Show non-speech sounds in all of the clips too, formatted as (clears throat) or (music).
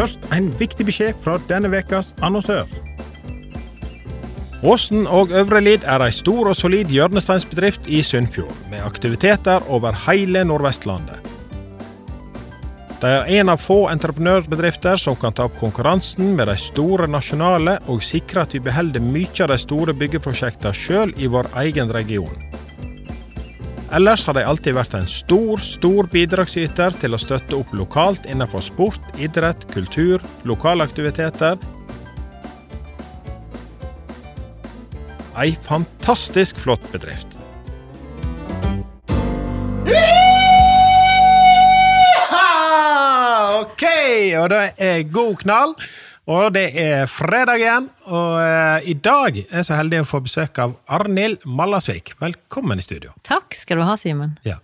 Først en viktig beskjed fra denne ukas annonsør. Åsen og Øvre Lid er ei stor og solid hjørnesteinsbedrift i Sunnfjord, med aktiviteter over hele Nordvestlandet. De er en av få entreprenørbedrifter som kan ta opp konkurransen med de store nasjonale og sikre at vi beholder mye av de store byggeprosjektene sjøl i vår egen region. Ellers har de alltid vært en stor, stor bidragsyter til å støtte opp lokalt innenfor sport, idrett, kultur, lokale aktiviteter. Ei fantastisk flott bedrift. OK, og det er god knall. Og det er fredag igjen, og uh, i dag er jeg så heldig å få besøk av Arnhild Mallasvik. Velkommen i studio. Takk skal du ha, Simen. Ja.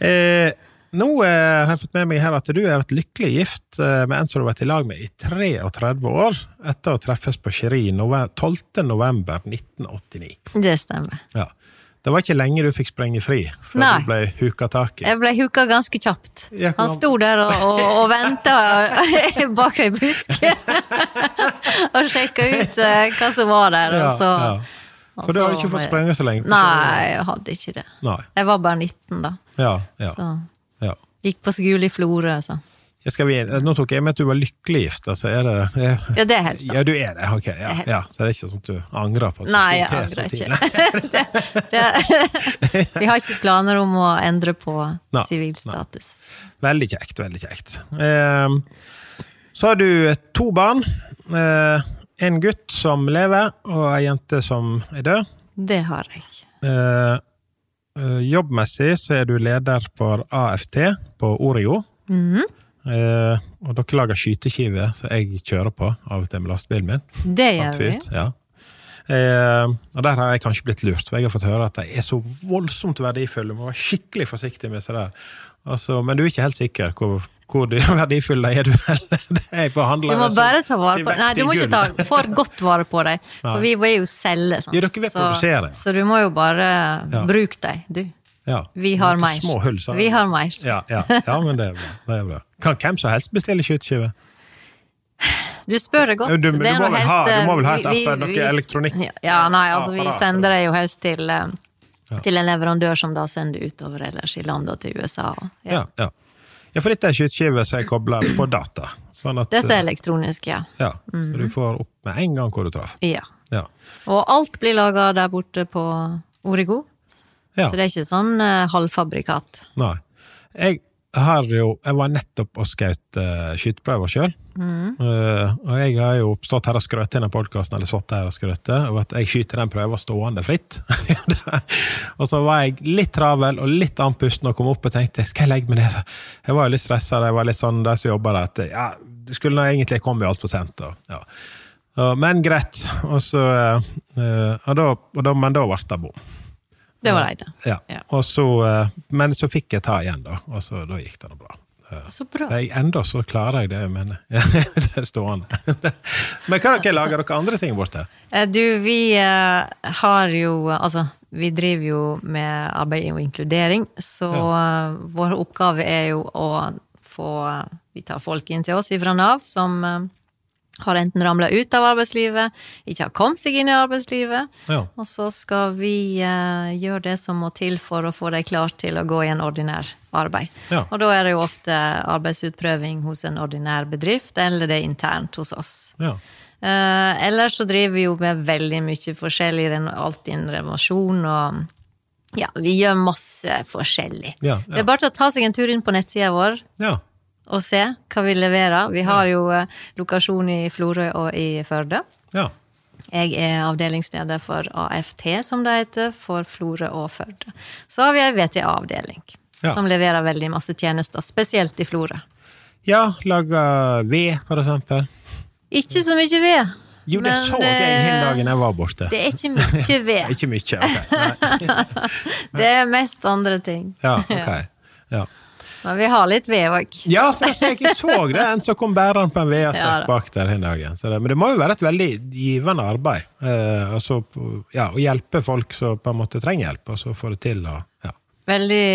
Uh, nå uh, har jeg fått med meg her at du har vært lykkelig gift med en som du har vært i lag med i 33 år, etter å treffes på Cherie nove 12. november 1989. Det stemmer. Ja. Det var ikke lenge du fikk sprenge fri før Nei. du ble huka tak i. Jeg ble huka ganske kjapt. Ja, Han sto der og, og, og venta (laughs) bak ei busk (laughs) og sjekka ut eh, hva som var der. Ja, Og så, ja. og For du hadde ikke fått sprenge så lenge? Nei, jeg hadde ikke det. Nei. Jeg var bare 19 da. Ja, ja, Så ja. gikk på skole i Florø, så. Jeg vi, nå tok jeg med at du var lykkelig gift. Altså, er det, er, Ja, det er helt sant. ja, du er det? Ok. Ja, det ja. Så det er ikke sånn at du angrer på at du Nei, jeg tok til så angrer ikke. (laughs) det, (laughs) vi har ikke planer om å endre på sivilstatus. Veldig kjekt, veldig kjekt. Eh, så har du to barn. Eh, en gutt som lever, og ei jente som er død. Det har jeg. Eh, eh, jobbmessig så er du leder for AFT på Oreo. Mhm. Eh, og dere lager skyteskive, som jeg kjører på av og til med lastebilen min. Det gjør vi. Ja. Eh, og der har jeg kanskje blitt lurt, for jeg har fått høre at de er så voldsomt verdifulle. Må være skikkelig forsiktig med seg der. Altså, men du er ikke helt sikker hvor, hvor (laughs) de er du heller. Er Du må bare ta vare på Nei, du må ikke ta for godt vare på dem, (laughs) for vi vil jo selge. Sant? Ja, dere vil produsere. Så du må jo bare Ja. bruke dem, du. Ja. Vi har mer. Små hull, så- Vi har mer. Ja, ja, ja, men det er bra. Det er bra. Kan hvem som helst bestille skyteskive? Du spør det godt. Du- du Det må vel ha- du må vel ha et vi- noe elektronikk? Ja, nei, altså vi sender det jo helst til, eh, til en leverandør som da sender utover ellers i landet og til USA. Ja. Ja, for dette er skyteskiver som er kobla på data. Sånn at, Dette er elektronisk, ja. ja, Så du får opp med en gang hvor du traff. ja. Ja. Og alt blir laga der borte på Origo, ja. så det er ikke sånn uh, halvfabrikat. Nei. Jeg har jo Jeg var nettopp og skjøt uh, skyteprøver sjøl. Mm. og jeg har jo stått her og skrøtt i denne podkasten, eller stått her og skrøtt, og at jeg skyter den prøven stående fritt. (laughs) og så var jeg litt travel og litt andpusten og kom opp og tenkte skal jeg legge meg ned? Jeg var jo litt stressa, jeg var litt sånn de som jobber der, at ja, du skulle nå egentlig kommet altfor sent. Og, ja. uh, men greit. Og så, uh, og da, og da, men da ble det bom. Det var de. Ja. Ja. Så, eh, men så fikk jeg ta igjen, da. Og så, da gikk det nå bra. Så bra. Så jeg, enda så klarer jeg det, men (laughs) det er stående. (laughs) men hva dere lager dere andre ting borte? Eh, Du, vi eh, har jo Altså, vi driver jo med arbeid og inkludering, så ja. vår oppgave er jo å få Vi tar folk inn til oss fra Nav som har enten ramla ut av arbeidslivet, ikke har kommet seg inn i arbeidslivet, Ja. og så skal vi uh, gjøre det som må til for å få dem klar til å gå i en ordinær arbeid. Ja. Og da er det jo ofte arbeidsutprøving hos en ordinær bedrift, eller det er internt hos oss. ja. Uh, ellers så driver vi jo med veldig mye forskjellig, alt innen renovasjon og Ja, vi gjør masse forskjellig. Det er bare til å ta seg en tur inn på nettsida vår ja. Og se hva vi leverer. Vi har jo eh, lokasjon i Florø og i Førde. ja. Jeg er avdelingsleder for AFT, som det heter, for Florø og Førde. Så har vi ei VTA-avdeling. Ja. som leverer veldig masse tjenester, spesielt i Florø. Ja, lager ved, for eksempel. Ikke så mye ved. Jo, det men så jeg hele dagen jeg var borte. Det er ikke mye ved. (laughs) Ikke mye. ok. (laughs) Det er mest andre ting. Ja, (laughs) ok. Ja. Men vi har litt ved òg. Ja, for jeg jeg så det, en som kom bærende på en vedsekk bak der den dagen. Det, men det må jo være et veldig givende arbeid. Eh, altså, ja, å hjelpe folk som på en måte trenger hjelp, og så få det til. Og, ja. Veldig,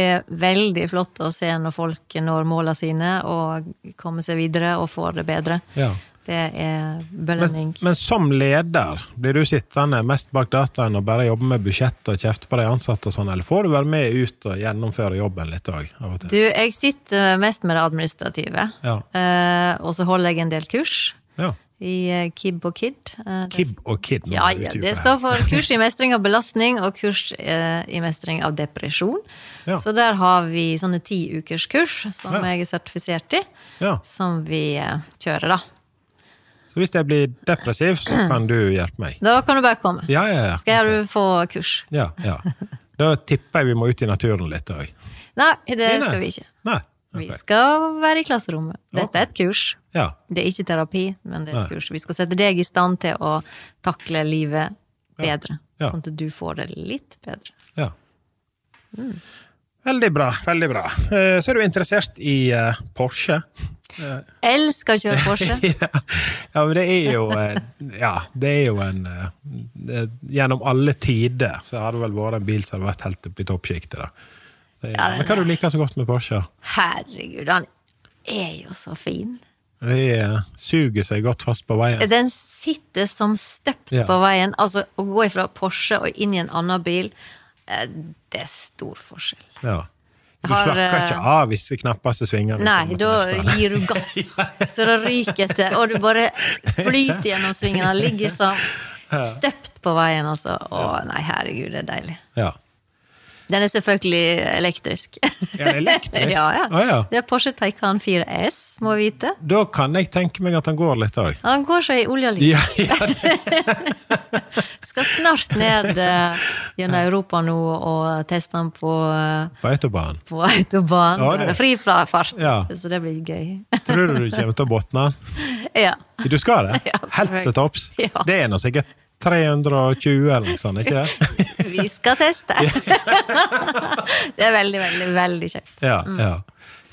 veldig flott å se når folk når målene sine og kommer seg videre og får det bedre. Ja. Det er Men, belønning. men som leder, blir du sittende mest bak dataen og bare jobbe med budsjett og kjefte på de ansatte og sånn, eller får du være med ut og gjennomføre jobben litt òg? Du, jeg sitter mest med det administrative. Ja. uh, og så holder jeg en del kurs Ja. i eh, KIB og KID. Eh, Kib og Kid. Ja, ja, det står for (laughs) kurs i mestring av belastning og kurs eh, i mestring av depresjon. Ja. Så der har vi sånne ti ukers kurs som jeg er sertifisert i, Ja. som vi eh, kjører, da. Så hvis jeg blir depressiv, så kan du hjelpe meg. Da kan du bare komme. Ja, ja, ja. Skal du få kurs? Ja, ja. (laughs) Da tipper jeg vi må ut i naturen litt òg. Nei, det Nei, nei. skal vi ikke. Nei. Vi skal være i klasserommet. Dette er et kurs. Ja. Det er ikke terapi, men det er et kurs. Vi skal sette deg i stand til å takle livet bedre. Ja. Sånn at du får det litt bedre. ja. Veldig bra. veldig bra. Eh, Så er du interessert i eh, Porsche. Elsker å kjøre Porsche. (laughs) ja. ja, men det er jo eh, Ja, det er jo en eh, det- Gjennom alle tider så har det vel vært en bil som har vært helt oppe i toppsjiktet. er- Ja, Men hva du liker så godt med Porsche? Herregud, han er jo så fin. Det er, suger seg godt fast på veien. Den sitter som støpt Ja. på veien. Altså, å gå fra Porsche og inn i en annen bil, eh, det er stor forskjell. Ja. Du Har, slakker eh, ikke av hvis det knappeste svinger. Nei, liksom, da gir du gass, (laughs) så det ryker til. og du bare flyter gjennom svingene. Ligger som støpt på veien, altså. Å nei, herregud, det er deilig. Ja. Den er selvfølgelig elektrisk. Er det elektrisk? (laughs) ja, ja. Ah, ja. Det er Porsche Taycan 4S, må vite. Da kan jeg tenke meg at han går litt òg. Han går seg i olja litt. Ja, ja, (laughs) Skal snart ned uh, gjennom Europa nå og teste den på, uh, på autobahn. på autobahn. Ja, det- det er fri fart, Ja. så det blir gøy. (laughs) Tror du du kommer til å botne han? ja. Du skal det? Ja, Helt til topps? Det er nå sikkert 320 eller noe sånt, ikke det? (laughs) Vi skal teste! (laughs) det er veldig, veldig, veldig kjekt. Ja, Mm. ja.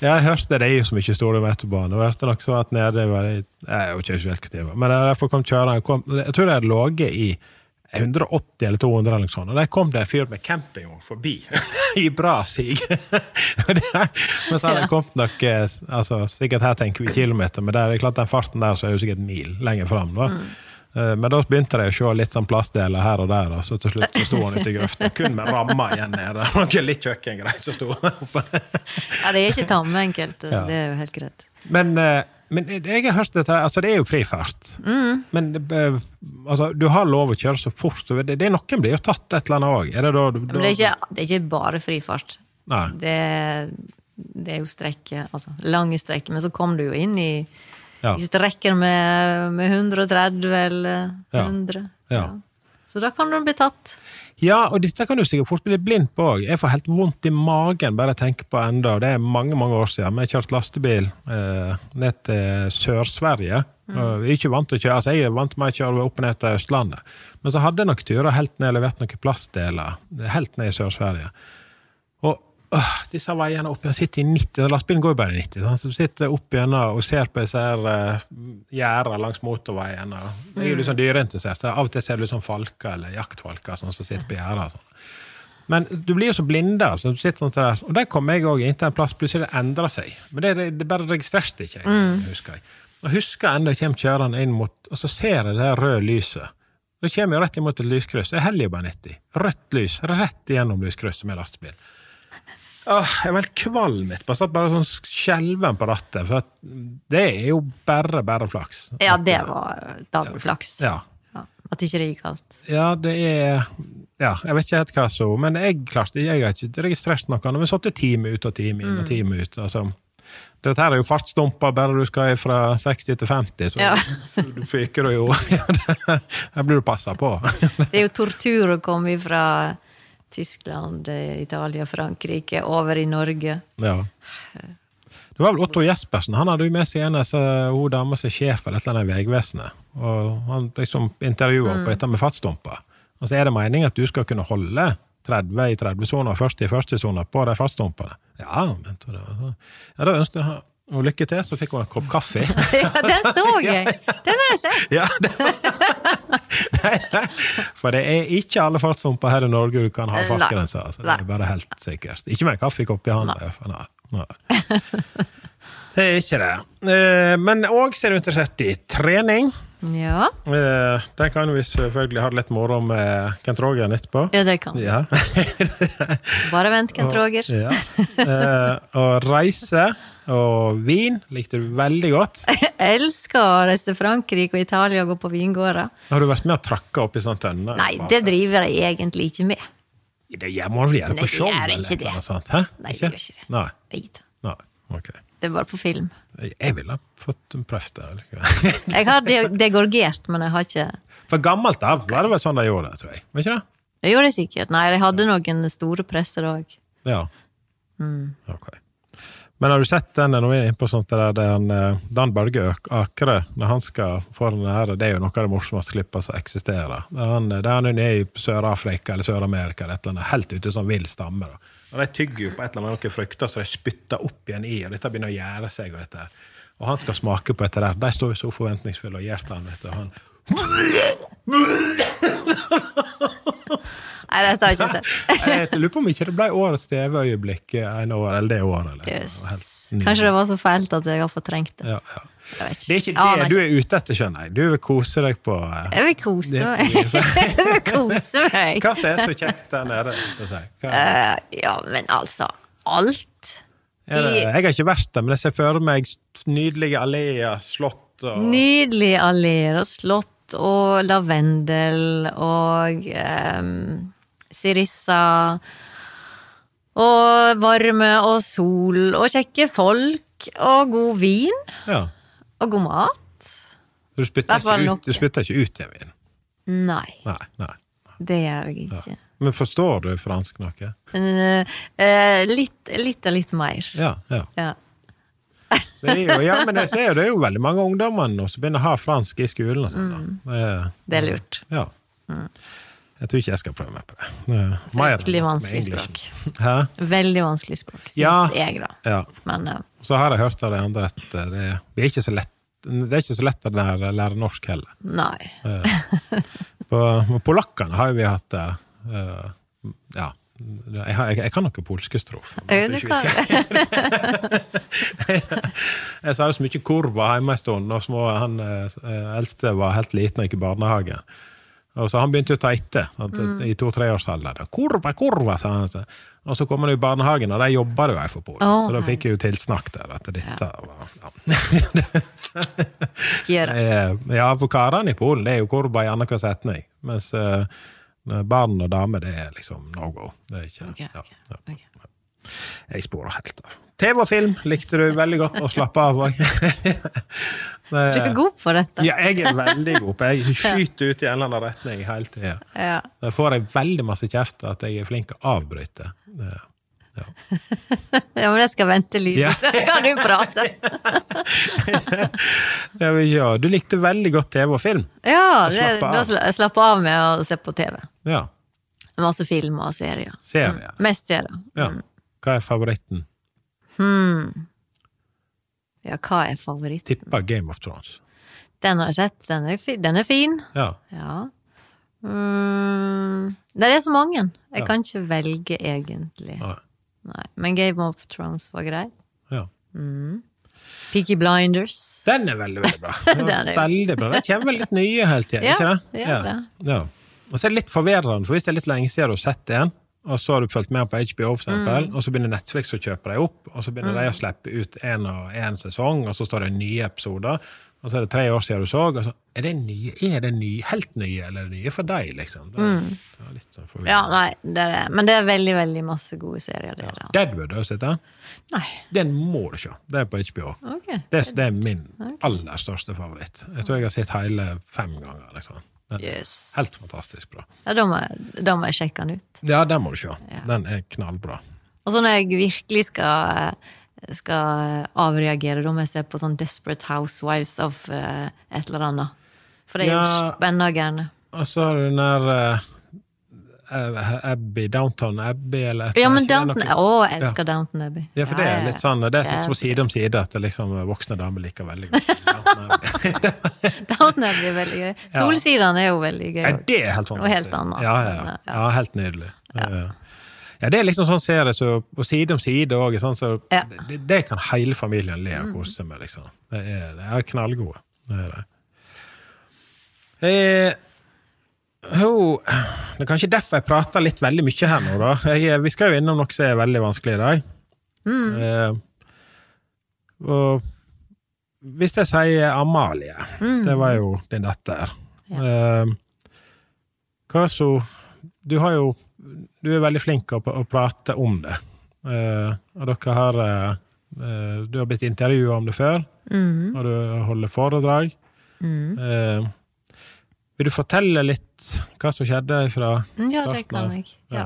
Ja, jeg hørte det er jo så mye store autobahn. Og hørte nok sånn at nede var det, Jeg vet ikke helt det var, men jeg derfor kom kjøreren Jeg, kom, jeg tror det hadde ligget i 180 eller 200 eller noe sånt. Og der kom det en fyr med campingvogn forbi. (laughs) I bra sig. Men så hadde det kommet nok eh, altså, Sikkert her tenker vi kilometer, men der, er klart den farten der så er jo sikkert mil lenger fram. Da. Eh, Men da begynte de å se litt sånn plastdeler her og der, så til slutt så sto han ute i grøfta. Kun med ramma igjen nede. Noe litt kjøkkengreier som sto oppe. Ja, det er ikke tamme, enkelt. Ja. det er jo helt greit. Men, eh, men jeg har hørt dette, altså det er jo fri Mm. Men eh, altså, du har lov å kjøre så fort. Det, det Noen blir jo tatt et eller annet òg. Er det da, da Men det er ikke, det er ikke bare fri fart. Nei. Det, det er jo strekke, altså lange strekker, men så kom du jo inn i, Ja. det rekker med, med 130 eller Ja. 100. Ja. Så da kan du bli tatt. Ja, og dette kan du sikkert fort bli blind på òg. Jeg får helt vondt i magen bare jeg tenker på enda. Det er mange mange år siden. Vi har kjørt lastebil eh, ned til Sør-Sverige. Mm. Vi er ikke vant til å kjøre, altså jeg er vant med å kjøre opp og ned til Østlandet. Men så hadde jeg nok turer helt ned og levert noen plastdeler helt ned i Sør-Sverige. Og øh, disse veiene opp igjen sitter i 90, lastebilen går jo bare i 90. Sant? Så du sitter opp igjennom og ser på disse her uh, gjerdene langs motorveien. Og jeg er jo litt sånn dyreinteressert, så av og til ser du litt sånn falker eller jaktfalker sånn, som sitter på gjerder. Sånn. Men du blir jo så blinda. Så du sitter sånn der. Og der kom jeg òg inn til en plass, plutselig det endra seg. Men det, det, bare registrerte ikke jeg. husker jeg. Og husker ennå jeg kommer kjørende inn mot Og så ser jeg det her røde lyset. Da kommer jeg rett imot et lyskryss. Jeg heller jo bare 90. Rødt lys rett igjennom lyskrysset med lastebil. Åh, jeg var helt kvalm etterpå. Satt bare sånn skjelven på rattet. For det er jo bare, bare flaks. Ja, det var dadelflaks. Ja. Ja, at ikke det gikk alt. Ja, det er Ja, jeg vet ikke helt hva så Men jeg klarte Jeg har ikke registrert noe. Vi satt time ut og time inn og time ut. altså dette her er jo fartsdumper bare du skal fra 60 til 50, så Ja. du fyker jo (laughs) Her blir du passa på. Det er jo tortur å komme fra Tyskland, eh, Italia, Frankrike, over i Norge. Ja. Det var vel Otto Jespersen. Han hadde jo med seg en av hun dama som er sjef for i Vegvesenet. Og han liksom intervjua på dette med fartsdumper. Og så er det meningen at du skal kunne holde 30 i 30-sona og 40 i 40-sona på de fartsdumpene. Ja, mente hun Ja, da ønsket jeg henne lykke til, så fikk hun en kopp kaffe. (laughs) ja, den så (laughs) jeg! Den har jeg sett. Ja, det. (laughs) For det er ikke alle fartsdumper her i Norge du kan ha fartsgrense. Altså. Det er bare helt sikkert. Ikke med en kaffekopp i hånda. Nei. Nei. Det er ikke det. Eh, Men òg er du interessert i trening. Ja, Eh, Den kan vi selvfølgelig ha litt moro med Kent Roger etterpå. ja det kan. Ja. Bare vent, Kent Roger. ja. Eh, Og reise og vin likte du veldig godt. (laughs) Jeg elsker å reise til Frankrike og Italia og gå på vingårder. Har du vært med og trakka oppi sånn tønne? Nei, det driver jeg egentlig ikke med. Det gjør- må vel gjøre Nei, på det show? gjør ikke det. sånt? Nei, det gjør ikke det. Nei. Nei. Nei. Okay. Det bare på film. Jeg ville fått prøvd det. (laughs) Jeg har degorgert, men jeg har ikke For gammelt av var det vel sånn de gjorde det, tror jeg. Var ikke det? Jeg gjorde jeg sikkert. Nei, jeg hadde noen store presser òg. Ja. Mm. Ok. Men har du sett den når vi er inne sånt der, den, eh, Dan Børge Akre, når han skal få den her, det er jo noe av det morsomste klippet som eksisterer. Der han, der han er i Sør-Afrika eller Sør-Amerika eller et eller annet, helt ute sånn vill stamme. Da. Og de tygger jo på et eller annet noen frukter så de spytter opp igjen i, og dette begynner å gjære seg. Og, dette. og han skal smake på dette der. De står jo så forventningsfulle og han, vet du. og Han, Nei, dette har jeg ikke sett. (laughs) jeg lurer på om ikke det ble årets TV-øyeblikk en år, eller det året. Eller. Kanskje det var så feilt at jeg har fortrengt det. Ja, ja. Det er ikke det det du er ute etter, skjønner jeg. Du vil kose deg på eh, Jeg vil kose meg. (laughs) Jeg vil kose meg. Hva som er så kjekt der nede? Eh, ja, men altså Alt. Ja, det, jeg har ikke vært der, men jeg ser for meg nydelige alleer, slott og Nydelige alleer og slott og lavendel og um, sirissa. Og varme og sol og kjekke folk og god vin Ja. og god mat. Du spytter ikke ut, du spytter ikke ut den vinen? Nei, Nei, nei. det gjør jeg ikke. Men forstår du fransk noe? Men, uh, litt, litt og litt mer. Ja. ja. Ja. Det er jo, ja, men jeg ser jo det er jo veldig mange ungdommer nå som begynner å ha fransk i skolen og sånn. da. Det Det er lurt. Ja. Jeg tror ikke jeg skal prøve meg på det. Fryktelig vanskelig språk. Hæ? Veldig vanskelig språk, syns Ja. jeg, da. Ja. Men uh, Så har jeg hørt av de andre at det det er ikke så lett det er ikke så lett å lære, norsk heller. nei. På, polakkene har jo vi hatt det eh, Ja. Jeg, har, jeg, jeg kan noen polske strofer. Jeg, (laughs) Jeg sa jo så mye kurva hjemme en stund, og små, han eldste var helt liten og gikk i barnehagen. Og så Han begynte å ta etter sant, Mm. i to-treårsalderen. 'Kurva, kurva', sa han. så. Og så kom han i barnehagen, og der jobba det jo ei for Polen. Oh, så da fikk jeg jo tilsnakk der. at dette var... Ja. Eh, Ja, for karene i Polen det er jo kurva i annenhver setning. Mens uh, barn og damer, det er liksom no go. Det er ikke okay, ja, okay. ja. Jeg sporer helt av. TV og film likte du veldig godt å slappe av òg. (laughs) Du er god på dette. Ja, jeg er veldig god på Jeg (laughs) skyter ut i en eller annen retning hele tida. Ja. Da får jeg veldig masse kjeft at jeg er flink til å avbryte. Ja. Ja, (laughs) men jeg skal vente litt, Ja. så kan du prate. ja, Du likte veldig godt TV og film. Ja, det, da slapp av med å se på TV. Ja. Masse filmer og serier. Serier. Mest serier. Ja. Hva er favoritten? Hmm. Ja, hva er favoritten? Tippa Game of Thrones. Den har jeg sett. Den er, fi den er fin. Ja. Ja. Mm. Det er så mange. Jeg Ja. kan ikke velge, egentlig. Nei. Nei. Men Game of Thrones var grei. ja. Peaky Blinders. Den er veldig, veldig bra. (laughs) Den er- veldig bra. Det kommer vel litt nye hele tida, Ja, ikke det? det. Ja. Og så er det litt forvirrende, for hvis det er litt lenge siden du har sett en, og så har du fulgt med på HBO, for eksempel, Mm. og så begynner Netflix å kjøpe deg opp, og så begynner de å slippe ut en og en sesong, og så står det nye episoder, og så er det tre år siden du så, og så er det nye, er det nye, helt nye, eller er det nye for deg, liksom? Det, det er litt sånn. Mm. Ja, nei, det er det. Men det er veldig, veldig masse gode serier. Det er det. Deadwood, har du sett den? Nei, Den må du se. Det er på HBO. Okay. Det, det er min aller største favoritt. Jeg tror jeg har sett hele fem ganger. liksom. Yes. helt fantastisk bra. Ja, da må, da må jeg sjekke den ut. Ja, den må du se. Ja. Den er knallbra. Og så når jeg virkelig skal, skal avreagere, da må jeg se på sånn Desperate Housewives of uh, et eller annet. For det er jo Ja. spennende. Og så har du den der eh, Abbey, Downtown Abbey, eller et Ja, men Downton Å, jeg elsker Downton Abbey. Ja, for det er litt sånn, det er sånn side om side, at det liksom voksne damer liker veldig godt. Downton (laughs) Abbey. Er veldig gøy. Ja. Solsidene er jo veldig gøy. Ja, det er helt Og helt annet. Ja, ja, ja. ja helt nydelig. Ja. Ja, det er liksom sånn serie så på side om side òg. Sånn, så Ja. Mm. det, det kan hele familien le og kose med. Liksom. Det er, det er knallgode. Det er det. Eh, ho, det er kanskje derfor jeg prater litt veldig mye her nå, da. Jeg, vi skal jo innom noe som er veldig vanskelig i dag. Mm. Eh, og hvis jeg sier Amalie, Mm. det var jo din datter. Eh, hva så Du har jo Du er veldig flink å, å prate om det. Eh, og dere har eh, eh, Du har blitt intervjua om det før, mm. og du holder foredrag. Mm. Eh, vil du fortelle litt hva som skjedde fra Mm, Ja, det starten kan jeg. Ja.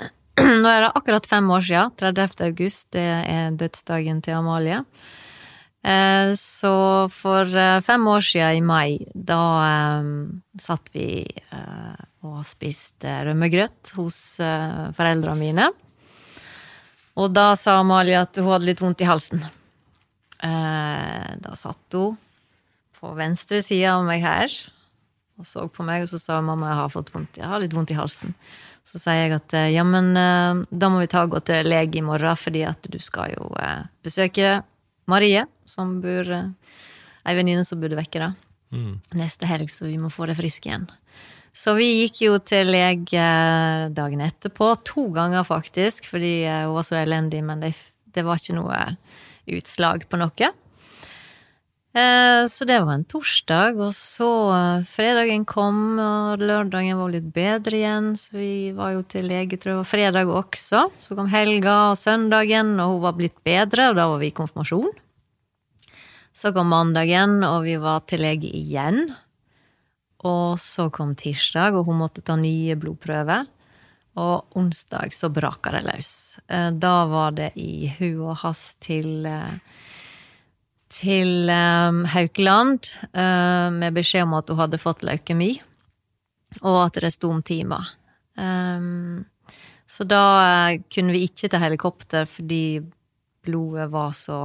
Ja. (clears throat) Nå er det akkurat fem år siden. 30. august, det er dødsdagen til Amalie. Eh, Så for eh, fem år siden i mai, da eh, satt vi og spiste rømmegrøt hos foreldrene mine. Og da sa Amalie at hun hadde litt vondt i halsen. Da satt hun på venstre side av meg her og så på meg, og så sa mamma jeg har fått vondt, jeg har litt vondt i halsen. Så sier jeg at eh, ja, men eh, da må vi ta og gå til lege i morgen, fordi at du skal jo eh, besøke Marie, som bor Ei venninne som bodde vekke, da. Mm. Neste helg, så vi må få deg frisk igjen. Så vi gikk jo til lege dagen etterpå, to ganger faktisk, fordi hun var så elendig, men det, det var ikke noe utslag på noe. Eh, Så det var en torsdag, og så eh, fredagen kom, og lørdagen var litt bedre igjen, så vi var jo til lege, tror jeg, fredag også. Så kom helga og søndagen, og hun var blitt bedre, og da var vi i konfirmasjon. Så kom mandagen, og vi var til lege igjen. Og så kom tirsdag, og hun måtte ta nye blodprøver. Og onsdag så braka det løs. Eh, Da var det i hu og hast til eh, til um, Haukeland eh, med beskjed om at hun hadde fått leukemi, og at det sto om timer. Så da eh, kunne vi ikke ta helikopter fordi blodet var så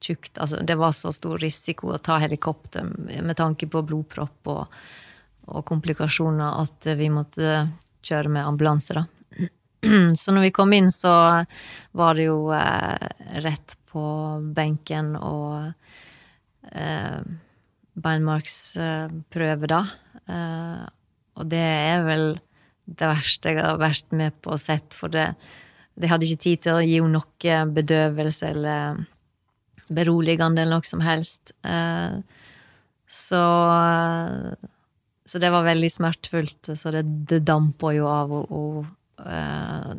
tjukt. Altså, det var så stor risiko å ta helikopter med tanke på blodpropp og, og komplikasjoner at vi måtte kjøre med ambulanse, da. (clears throat) Så når vi kom inn, så var det jo eh, rett på benken og eh, beinmarksprøve, da. Eh, og det er vel det verste jeg har vært med på og sett, for det, de hadde ikke tid til å gi henne noe bedøvelse eller beroligende eller noe som helst. Eh, så så det var veldig smertefullt, så det, det dampa jo av. henne. eh,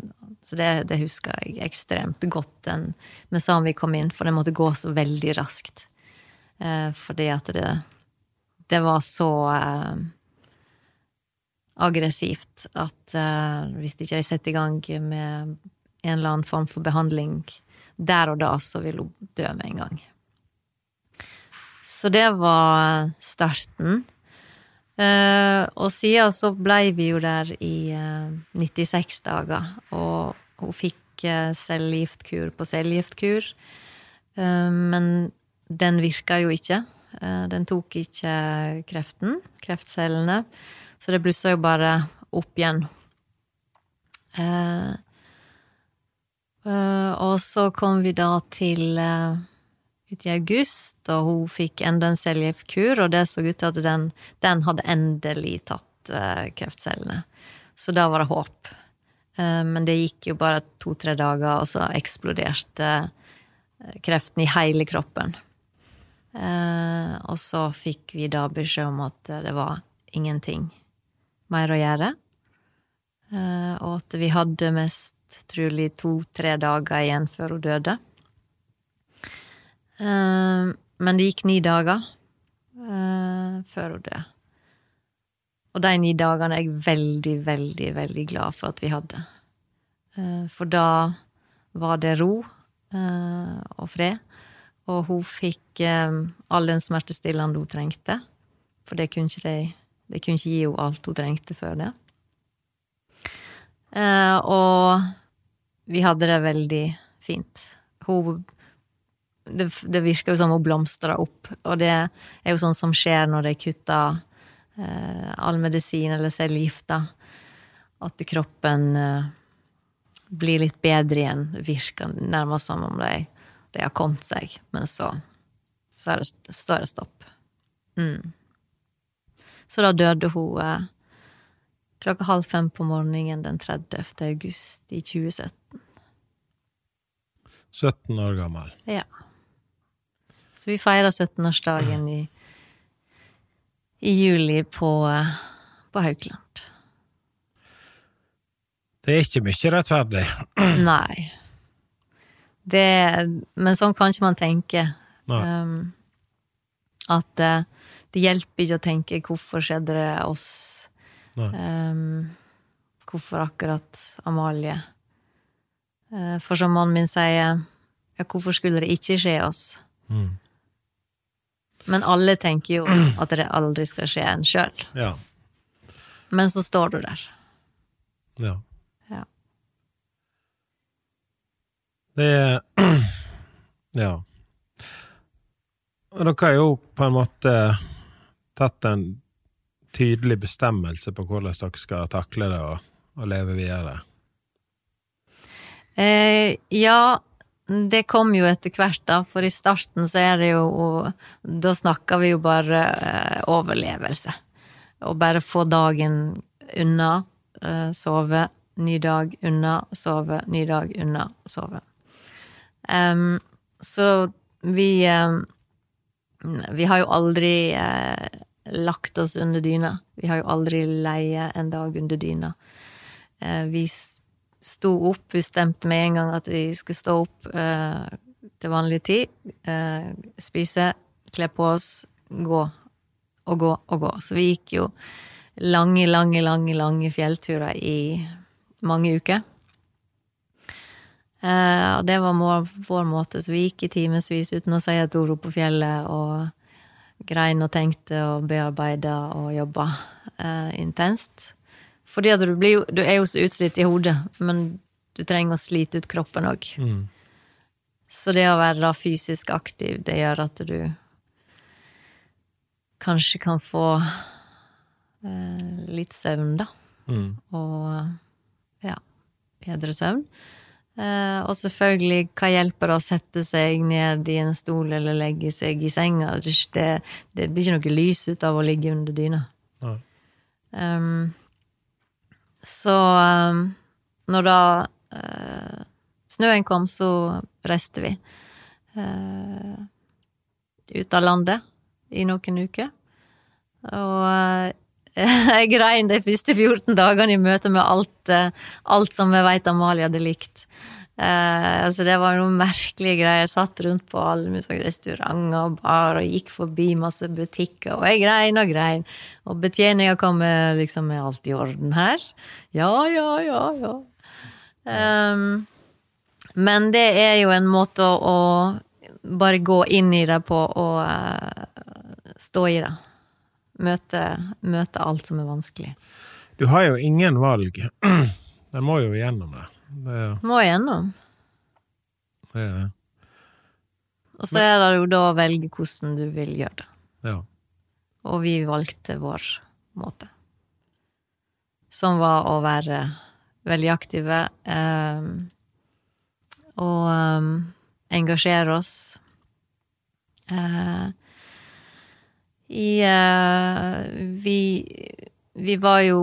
så det, det husker jeg ekstremt godt, den med sånn vi kom inn, for det måtte gå så veldig raskt. Eh, fordi at det, det var så eh, aggressivt at eh, hvis de ikke setter i gang med en eller annen form for behandling der og da, så vil hun dø med en gang. Så det var starten. Eh, og siden så blei vi jo der i uh, 96 dager, og hun fikk uh, på cellegiftkur. Eh, men den virka jo ikke. Eh, den tok ikke kreften, kreftcellene, så det blussa jo bare opp igjen. Eh, eh, og så kom vi da til uh, ut i august, og hun fikk enda en cellegiftkur, og det så ut til at den, den hadde endelig tatt uh, kreftcellene. Så da var det håp. Uh, men det gikk jo bare to-tre dager, og så eksploderte uh, kreften i hele kroppen. Uh, og så fikk vi da beskjed om at det var ingenting mer å gjøre. Og at vi hadde mest trolig to-tre dager igjen før hun døde. Uh, men det gikk ni dager uh, før hun døde. og de ni dagene er jeg veldig, veldig, veldig glad for at vi hadde. Uh, for da var det ro eh, og fred, og hun fikk eh, all den smertestillende hun trengte. For det kunne ikke, de, det kunne ikke gi henne alt hun trengte før det. Og vi hadde det veldig fint. Hun det, det virker jo som hun blomstrer opp, og det er jo sånn som skjer når de kutter eh, all medisin eller cellegifter. At kroppen eh, blir litt bedre igjen. Det virker nærmest som om de, de, har kommet seg, men så, så er det, er stopp. Mm. Så da døde hun eh, klokka halv fem på morgenen den 30. august i 2017. 17 år gammel. Ja. Så vi feirer 17-årsdagen i, i juli på, på Haukeland. Det er ikke mye rettferdig. (clears throat) Nei. Det, men sånn kan ikke man tenke. Um, at uh, det hjelper ikke å tenke 'hvorfor skjedde det oss'? Um, hvorfor akkurat Amalie? Uh, for som mannen min sier, ja, hvorfor skulle det ikke skje oss? Mm. Men alle tenker jo at det aldri skal skje en sjøl. Ja. Men så står du der. Ja. ja. Det (clears throat) Ja. Dere har jo på en måte tatt en tydelig bestemmelse på hvordan dere skal takle det og, og leve videre. Eh, ja, det kom jo etter hvert, da, for i starten så er det jo Da snakker vi jo bare eh, overlevelse. Og bare få dagen unna, eh, sove, ny dag unna, sove, ny dag unna, sove. Um, så vi um, Vi har jo aldri uh, lagt oss under dyna. Vi har jo aldri leie en dag under dyna. Uh, vi sto opp. Vi stemte med en gang at vi skulle stå opp eh, til vanlig tid. Eh, spise, kle på oss, gå og gå og gå. Så vi gikk jo lange, lange, lange, lange fjellturer i mange uker. Eh, og det var vår, måte, så vi gikk i timevis uten å si et ord opp på fjellet, og grein og tenkte og bearbeida og jobba eh, intenst. Fordi at du blir Du er jo så utslitt i hodet, men du trenger å slite ut kroppen òg. Mm. Så det å være da fysisk aktiv, det gjør at du kanskje kan få eh, litt søvn, da. Mm. Og ja, bedre søvn. Eh, og selvfølgelig, hva hjelper det å sette seg ned i en stol eller legge seg i senga? Det, det, blir ikke noe lys ut av å ligge under dyna. Um, så um, når da uh, snøen kom, så reiste vi uh, ut av landet i noen uker. Og uh, (laughs) jeg grein de første 14 dagene i møte med alt, alt som jeg veit Amalie hadde likt. Eh, altså det var noen merkelige greier. Jeg satt rundt på alle mulige restauranter og bar og gikk forbi masse butikker, og jeg grein og grein. Og betjeninga kom med liksom Er alt i orden her? Ja, ja, ja, ja. Um, men det er jo en måte å, å bare gå inn i det på og uh, stå i det. Møte, møte alt som er vanskelig. Du har jo ingen valg. (clears throat) Den må jo igjennom det. Det, Må igjennom. Det er det. Og så er det jo da å velge hvordan du vil gjøre det. Ja. Og vi valgte vår måte. Som var å være veldig aktive eh, og um, engasjere oss. Eh, i eh, vi, vi var jo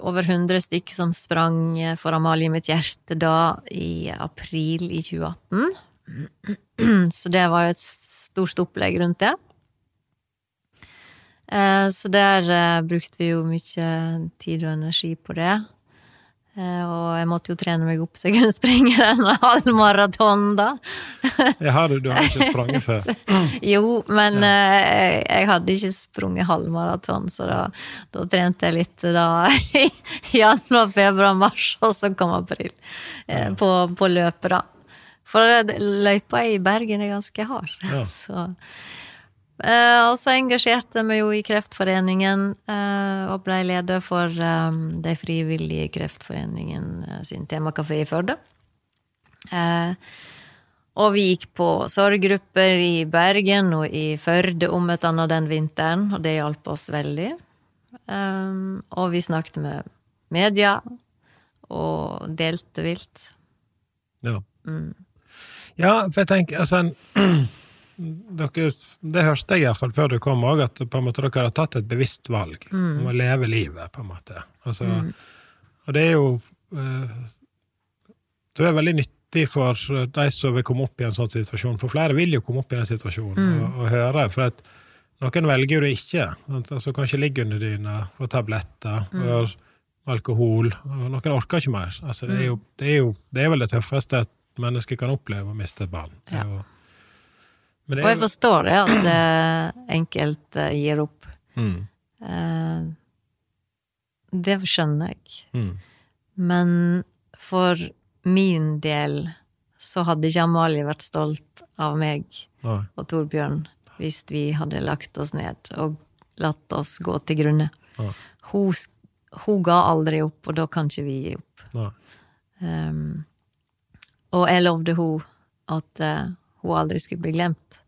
over 100 stykk som sprang for Amalie mitt hjerte da i april i 2018. (clears throat) Så det var jo et stort opplegg rundt det. Eh, så der eh, brukte vi jo mye tid og energi på det. Eh, og jeg måtte jo trene meg opp så jeg kunne springe (laughs) en halv maraton, da. Jeg har, du har ikke sprunget før? (laughs) jo, men ja. eh, jeg hadde ikke sprunget halvmaraton, så da, da, trente jeg litt da (laughs) i januar, februar, mars, og så kom april. Ja. på, på løpet, da. For løypa i Bergen er ganske hard. Ja. Så Eh, og så engasjerte jeg meg jo i Kreftforeningen, uh, og ble leder for um, De frivillige Kreftforeningen uh, sin temakafé i Førde. Og vi gikk på sorggrupper i Bergen og i Førde om et annet den vinteren, og det hjalp oss veldig. Um, og vi snakket med media, og delte vilt. Ja. Mm. Ja, for jeg tenker altså (clears throat) dere, det hørte jeg iallfall før du kom òg, at måte dere har tatt et bevisst valg mm. om å leve livet, på en måte. Altså, mm. Og det er jo uh, Det er veldig nyttig for de som vil komme opp i en sånn situasjon, for flere vil jo komme opp i den situasjonen mm. og, og, høre. for at noen velger jo det ikke. Altså, kanskje ligge under dyna, få tabletter, mm. alkohol. og Noen orker ikke mer. Altså, det, er jo, det, er jo, det er vel det tøffeste et menneske kan oppleve å miste et barn. Det er jo, og jeg forstår det, at uh, enkelte gir opp. Mm. Uh, det skjønner jeg. Mm. Men for min del så hadde ikke Amalie vært stolt av meg Nei. og Torbjørn hvis vi hadde lagt oss ned og latt oss gå til grunne. Hun, hun, ga aldri opp, og da kan ikke vi gi opp. Um, og jeg lovde hun at uh, hun aldri skulle bli glemt.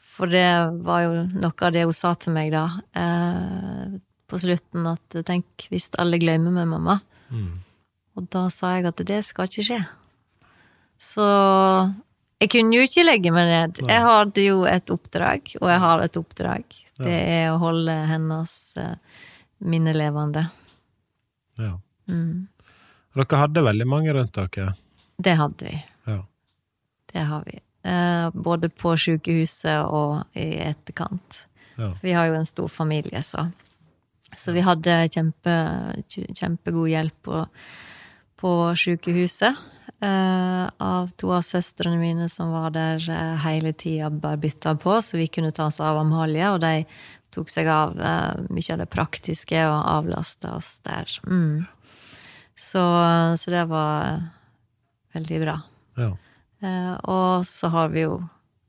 For det var jo noe av det hun sa til meg da, eh, på slutten, at tenk hvis alle glemmer meg, mamma. Mm. Og da sa jeg at det skal ikke skje. Så jeg kunne jo ikke legge meg ned. Nei. Jeg hadde jo et oppdrag, og jeg har et oppdrag. Det er å holde hennes eh, minne levende. Ja. Mm. Dere hadde veldig mange rundt dere? Det hadde vi. Ja. Det har vi. Eh, både på sykehuset og i etterkant. Ja. Vi har jo en stor familie, så. Så vi hadde kjempe, kjempegod hjelp på, på sykehuset. Uh, av to av søstrene mine som var der uh, hele tida, bare bytta på, så vi kunne ta oss av Amalie. Og de tok seg av uh, mye av det praktiske og avlasta oss der. Mm. Så, så, det var veldig bra. Ja. Eh, og så har vi jo,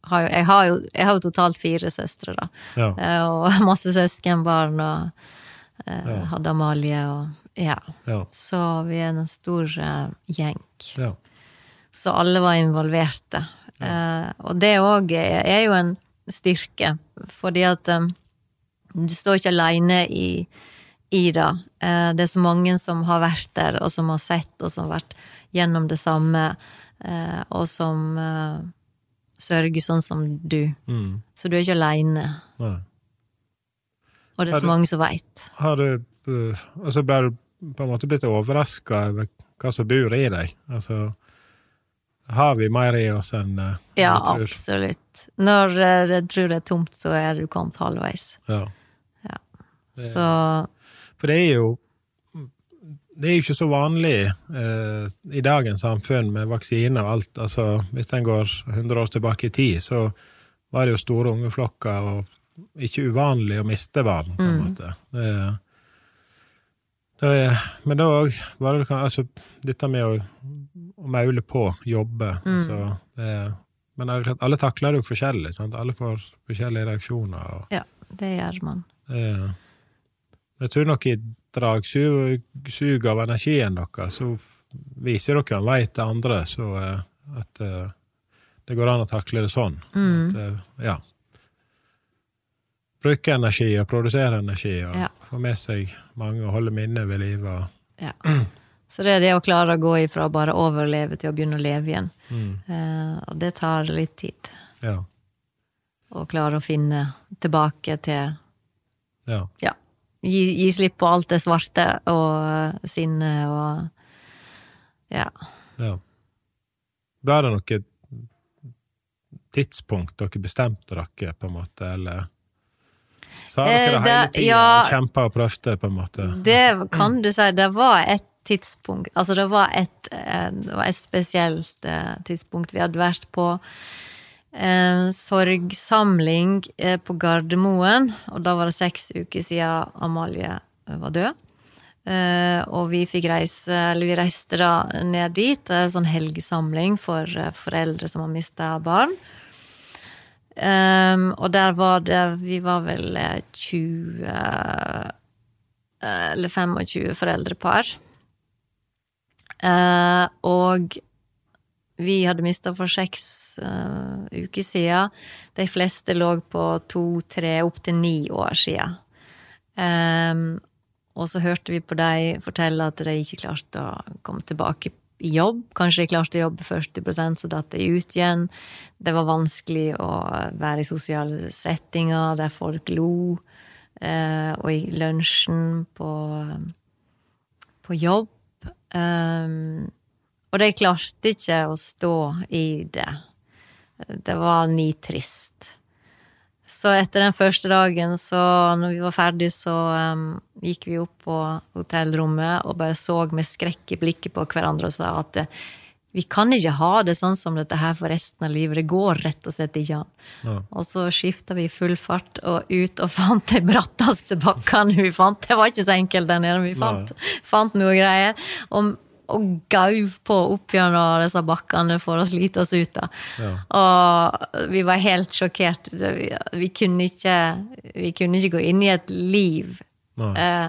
har jo, jeg, har jo jeg har jo totalt fire søstre, da. Ja. Eh, og (laughs) masse søskenbarn, og eh, ja. hadde Amalie og ja. ja. Så vi er en stor gjeng. Så alle var involverte. og det òg er jo en styrke, fordi at du står ikke aleine i, i det. det er så mange som har vært der, og som har sett, og som har vært gjennom det samme eh, og som eh, sørger sånn som du. Mm. Så du er ikke aleine. Og det er så mange som veit. Har du uh, Altså ble du på en måte blitt overraska over hva som bor i deg? Altså har vi mer i oss enn uh, Ja, absolutt. Når uh, jeg tror det er tomt, så er du kommet halvveis. Ja. ja. Så For det er jo det er jo ikke så vanlig eh, i dagens samfunn med vaksiner og alt. Altså, hvis en går 100 år tilbake i tid, så var det jo store ungeflokker, og ikke uvanlig å miste barn, på en mm. måte. Det, det, men da òg var det altså, dette med å, å maule på, jobbe mm. altså, det, Men alle takler det jo forskjellig. Sant? Alle får forskjellige reaksjoner. Og, ja, det gjør man. Det, jeg tror nok i dragsug av energien deres, så viser dere en vei til andre, så uh, at uh, det går an å takle det sånn. Mm. At, uh, ja. Bruke energi og produsere energi og ja. få med seg mange og holde minnet ved live. Ja. Så det er det å klare å gå ifra bare å overleve til å begynne å leve igjen. Mm. og det tar litt tid. Ja. Å klare å finne tilbake til Ja. ja gi, gi slipp på alt det svarte og sinne og ja. ja. Var det noe tidspunkt dere bestemte dere, på en måte, eller Sa dere det, eh, hele tida ja, og kjempa og prøvde, på en måte? Det kan du si. Det var et tidspunkt Altså, det var et, eh, det var et spesielt eh, tidspunkt. Vi hadde vært på en sorgsamling eh, på Gardermoen, og da var det seks uker siden Amalie var død. Eh, og vi fikk reise, eller vi reiste da ned dit, en sånn helgesamling for eh, foreldre som har mista barn. Og der var det Vi var vel 20 Eller 25 foreldrepar. Uh, og vi hadde mista for seks uh, uker siden. De fleste lå på to, tre, opptil ni år siden. Um, og så hørte vi på dem fortelle at de ikke klarte å komme tilbake i jobb. Kanskje de klarte å jobbe 40% så datt de ut igjen. Det var vanskelig å være i sosiale settinger der folk lo. uh, og i lunsjen på, på jobb. Um, og de klarte ikke å stå i det. Det var nitrist. Så etter den første dagen, så når vi var ferdige, så um, gikk vi opp på hotellrommet og bare så med skrekk i blikket på hverandre og sa at uh, vi kan ikke ha det sånn som dette her for resten av livet. Det går rett og slett ikke an. Ja. Og så skifta vi full fart og ut og fant de bratteste bakkene vi fant. Det var ikke så enkelt der nede, men vi fant, fant noe greier. Og og gauv på opp gjennom disse bakkene for å slite oss ut. da. Ja. Og vi var helt sjokkert. Vi, vi, kunne ikke, vi, kunne ikke, gå inn i et liv eh,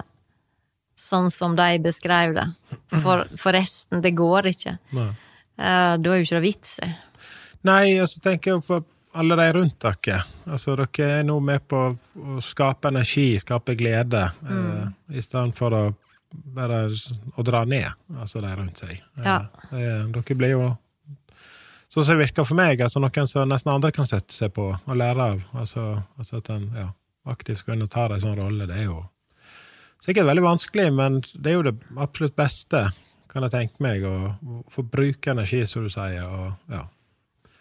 sånn som de beskrev det. For, forresten, det går ikke. Eh, da er jo ikke det vits i. Nei, og så tenker jeg på alle de rundt dere. Altså, dere er nå med på å skape energi, skape glede, mm. eh, i stedet for å bare å dra ned, altså de rundt seg. Ja. Eh, dere blir jo Sånn som det virker for meg, altså noen som nesten andre kan støtte seg på og lære av. Altså, altså at en ja, aktivt skal inn og ta en sånn rolle, det er jo sikkert veldig vanskelig, men det er jo det absolutt beste, kan jeg tenke meg, å få bruke energi, som du sier, og ja.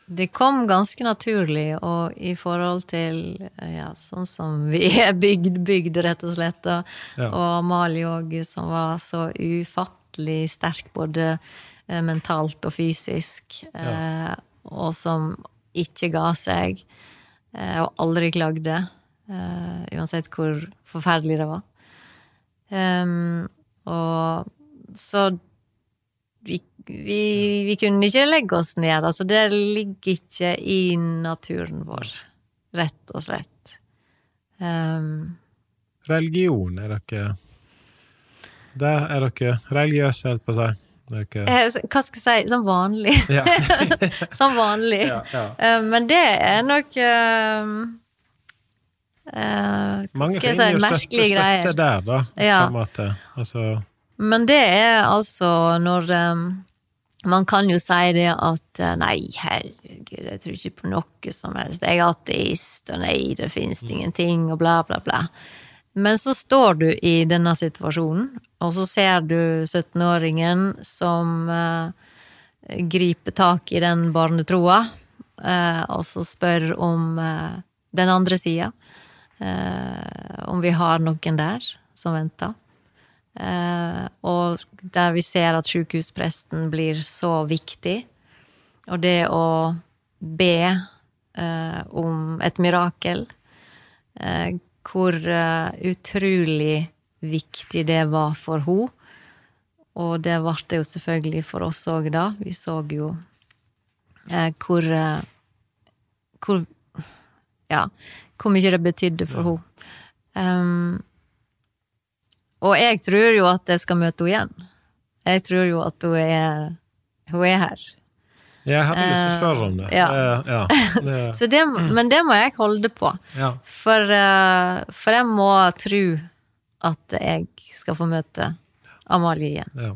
Det kom ganske naturlig, og i forhold til ja, sånn som vi (laughs) er bygd, bygd rett og slett. Og, ja. og Amalie òg, som var så ufattelig sterk både eh, mentalt og fysisk, ja. eh, og som ikke ga seg, eh, og aldri klagde. Eh, uansett hvor forferdelig det var. Um, og så vi vi, vi, kunne ikke legge oss ned. Altså, det ligger ikke i naturen vår, rett og slett. Um, Religion, er dere Der er dere religiøse, holdt på å si. Dere... Eh, hva skal jeg si? Som vanlig. (laughs) Som vanlig. Ja, ja. Uh, men det er nok uh, uh, Mange finner jo støtte, støtte der, da, ja. på en måte. Altså men det er altså når um, man kan jo si det at eh, nei, herregud, jeg tror ikke på noe som helst, jeg er ateist, og nei, det fins mm. ingenting, og bla, bla, bla. Men så står du i denne situasjonen, og så ser du 17-åringen som eh, griper tak i den barnetroa, eh, og så spør om eh, den andre sida. om vi har noen der som venter. Eh, og der vi ser at sjukehuspresten blir så viktig. Og det å be eh, om et mirakel, eh, hvor utrolig viktig det var for henne. Og det ble det jo selvfølgelig for oss òg, da. Vi så jo hvor Hvor Ja, hvor mye det betydde for ja. henne. Um, og jeg tror jo at jeg skal møte henne igjen. Jeg tror jo at hun er, hun er her. Jeg hadde lyst til å spørre om det. Ja. ja, (laughs) det. det men det må jeg holde på. Ja. For, eh, for, jeg må tro at jeg skal få møte Amalie igjen. Ja.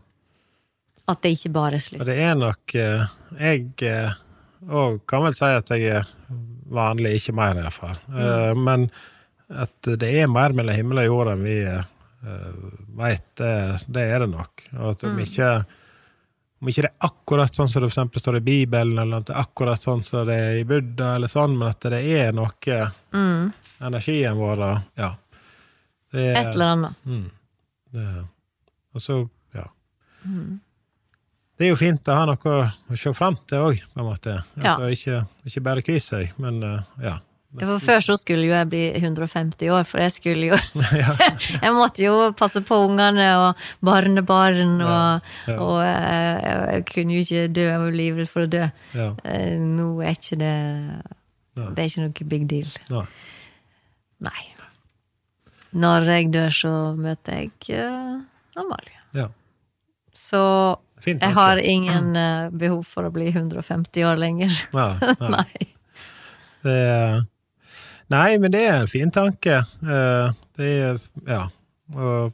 At det ikke bare er slutt. Og det er nok eh, Jeg òg eh, kan vel si at jeg er vanlig, ikke mer iallfall. Mm. Men at det er mer mellom himmel og jord enn vi veit, det, det, er det nok. Og at om mm. ikke om ikke det er akkurat sånn som det for står i Bibelen, eller at det er akkurat sånn som det er i Buddha, eller sånn, men at det er noe mm. Energien vår, ja. Det Et eller annet. Mm, det, og så, ja. Det er jo fint å ha noe å se fram til òg, på en måte. Ja. Altså, ikke, ikke bare kvise seg, men eh, ja. For før så skulle jo jeg bli 150 år, for jeg skulle jo (laughs) (laughs) Jeg måtte jo passe på ungene og barnebarn, og, ja. og jeg, jeg kunne jo ikke dø, jeg var livredd for å dø. ja. Eh, Nå er ikke det Det er ikke noe big deal. Nei. Når jeg dør, så møter jeg eh, Amalie. Så Fint, jeg har ingen eh, behov for å bli 150 år lenger. Nei, nei. (laughs) Det nei, men det er en fin tanke. Eh, Det er Ja. Å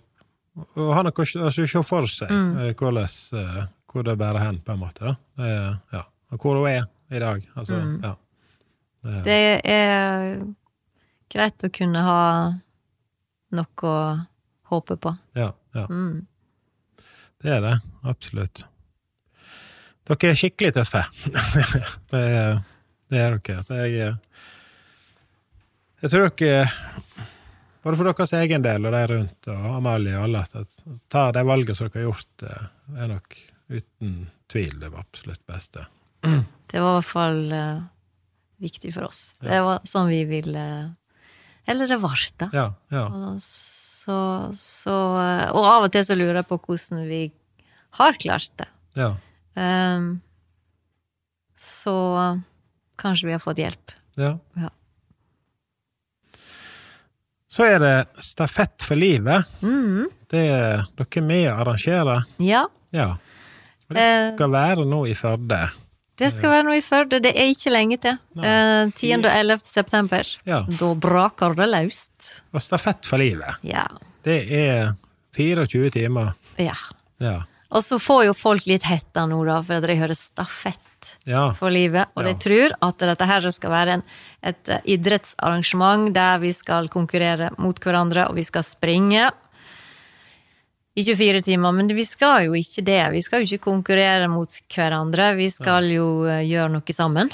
å ha noe å se altså, se for seg Mm. eh, hvordan, eh, hvor det bærer hen, på en måte. Da. Ja. Og hvor hun er i dag. Altså, Mm. ja. Det Det er greit å kunne ha noe å håpe på. ja, ja. Mm. Det er det. Absolutt. Dere er skikkelig tøffe. (laughs) det, er, det er dere. Det er, jeg tror dere Både for deres egen del og de rundt, og Amalie og alle, at ta de valgene som dere har gjort, eh, er nok uten tvil det absolutt beste. Det var i hvert fall uh, viktig for oss. Det var sånn vi ville Eller det ble det. Ja, ja. Og så, så Og av og til så lurer jeg på hvordan vi har klart det. ja. Um, så kanskje vi har fått hjelp. ja. Ja. Så er det Stafett for livet. Mm. Det er dere med å arrangere. Ja. Ja. Og det Eh, skal være nå i Førde. det skal være noe i Førde. Det er ikke lenge til. Eh, 10. og 11. september. Ja. Da braker det løst. Og Stafett for livet. Ja. Det er 24 timer. ja. Ja. Og så får jo folk litt hetta nå, da, for at de hører stafett Ja. for livet. Og Ja. de tror at dette her skal være en, et eh, idrettsarrangement der vi skal konkurrere mot hverandre, og vi skal springe. I 24 timer, men vi skal jo ikke det. Vi skal jo ikke konkurrere mot hverandre. Vi skal jo eh, gjøre noe sammen.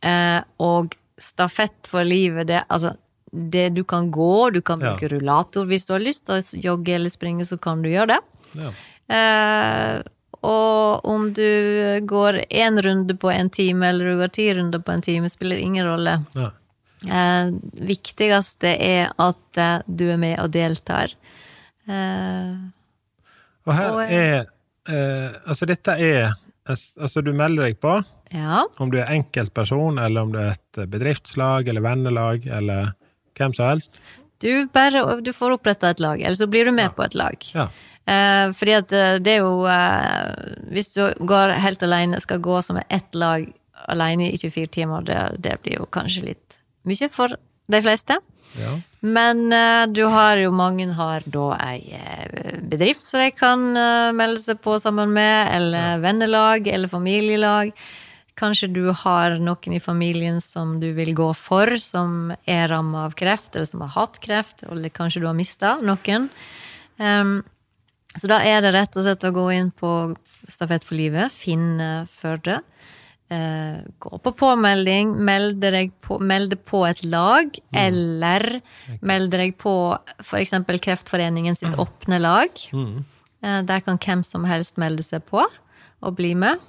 Eh, og stafett for livet, det Altså, det du kan gå, du kan Ja. bruke rullator hvis du har lyst til å jogge eller springe, så kan du gjøre det. ja. Eh, og om du går én runde på en time, eller du går ti runder på en time, spiller ingen rolle. ja. Eh, viktigste er at eh, du er med og deltar. Eh, Og her Og, er eh, Altså, dette er Altså, du melder deg på ja. om du er enkeltperson, eller om du er et bedriftslag eller vennelag, eller hvem som helst. Du, bare, du får oppretta et lag, eller så blir du med på et lag. Ja. Eh, fordi at eh, det er jo eh, Hvis du går helt alene, skal gå som ett lag alene i 24 timer, det, det blir jo kanskje litt mye for de fleste. Ja. Men eh, du har jo mange har da ei eh, bedrift som de kan eh, melde seg på sammen med, eller vennelag, eller familielag. Kanskje du har noen i familien som du vil gå for, som er ramma av kreft, eller som har hatt kreft, eller kanskje du har mista noen. Em, så da er det rett og slett å gå inn på Stafett for livet, finne Førde. Eh, gå på påmelding, melde deg på, melde på et lag, eller melde deg på f.eks. Kreftforeningen sitt åpne lag. Eh, der kan hvem som helst melde seg på og bli med.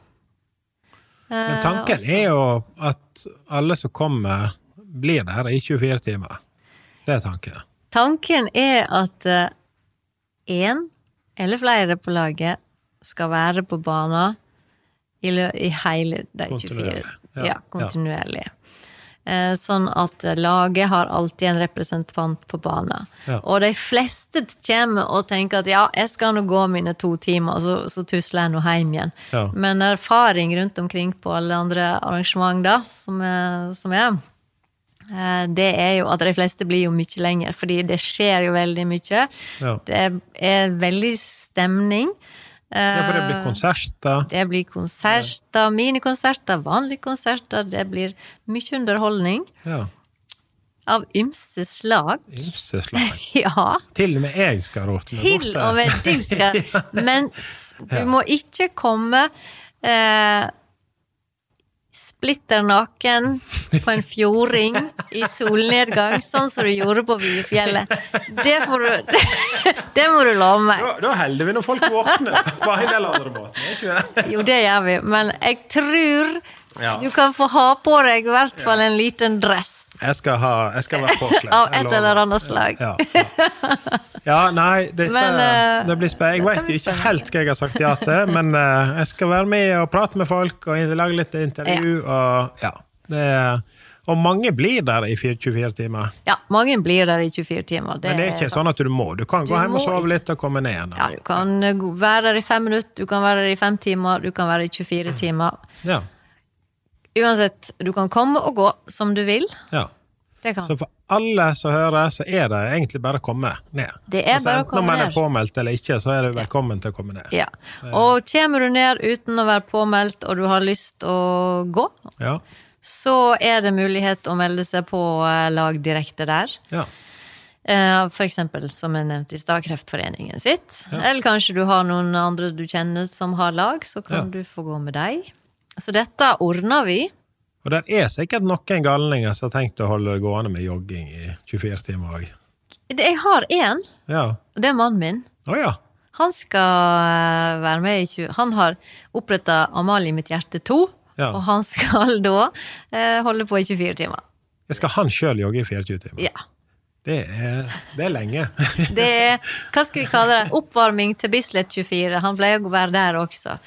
Eh, Men tanken også, er jo at alle som kommer, blir der i 24 timer. Det er tanken. Tanken er at én eller flere på laget skal være på banen i, i hele de 24 Ja, Ja, kontinuerlig. Ja. Sånn at laget har alltid en representant på banen. Ja. Og de fleste kommer og tenker at ja, jeg skal nå gå mine to timer, så, så tusler jeg nå hjem igjen. Men erfaring rundt omkring på alle andre arrangement da, som er, som er eh, det er jo at de fleste blir jo mye lenger, fordi det skjer jo veldig mye. Ja. Det er, veldig stemning. Ja, for det blir Eh, konserter. det blir konserter, minikonserter, vanlige konserter. Det blir mye underholdning Ja. av ymse slag. Ymse (laughs) slag. Ja, Til og med jeg skal råte meg til og med du skal (laughs) Men du må ikke komme eh, splitter naken på en fjording i solnedgang, sånn som du gjorde på Viefjellet. Det får du (laughs) Det må du love meg. Da, da holder vi når folk våkner på en eller annen det? Jo, det gjør vi, men jeg tror Ja. du kan få ha på deg i hvert fall en liten dress. Jeg skal, ha, jeg skal være påkledd. (laughs) Av et eller annet slag. Ja, ja. ja nei, dette, Men, uh, det blir spennende. Jeg vet jo ikke helt hva jeg har sagt ja til, men uh, jeg skal være med og prate med folk og lage litt intervju. Og, ja, det, og mange blir der i 24 timer. Ja, mange blir der i 24 timer. Men det er ikke er sånn at du må. Du kan Du gå hjem og sove litt og komme ned igjen. Ja, du kan eh, være der i fem minutter, du kan være der i fem timer, du kan være i 24 timer. Ja, Uansett, du kan komme og gå som du vil. ja. Det kan. Så for alle som hører, så er det egentlig bare å komme ned. Det er Altså, bare å komme om man er påmeldt eller ikke, så er du velkommen til å komme ned. Ja. Og kommer du ned uten å være påmeldt, og du har lyst å gå, Ja, så er det mulighet å melde seg på eh, lag direkte der. ja. Eh, For eksempel, som jeg nevnte i stad, Kreftforeningen sitt. Eller kanskje du har noen andre du kjenner som har lag, så kan Ja. du få gå med dem. Så dette ordner vi. Og det er sikkert noen galninger som har tenkt å holde det gående med jogging i 24 timer òg. Jeg har én, Ja. og det er mannen min. Oh, ja. Han skal være med i 20... Han har oppretta Amalie mitt hjerte 2, Ja. og han skal da eh, holde på i 24 timer. Skal han sjøl jogge i 24 timer? Ja. Det, er, det er lenge. Det er, hva skal vi kalle det, oppvarming til Bislett 24. Han pleier å være der også.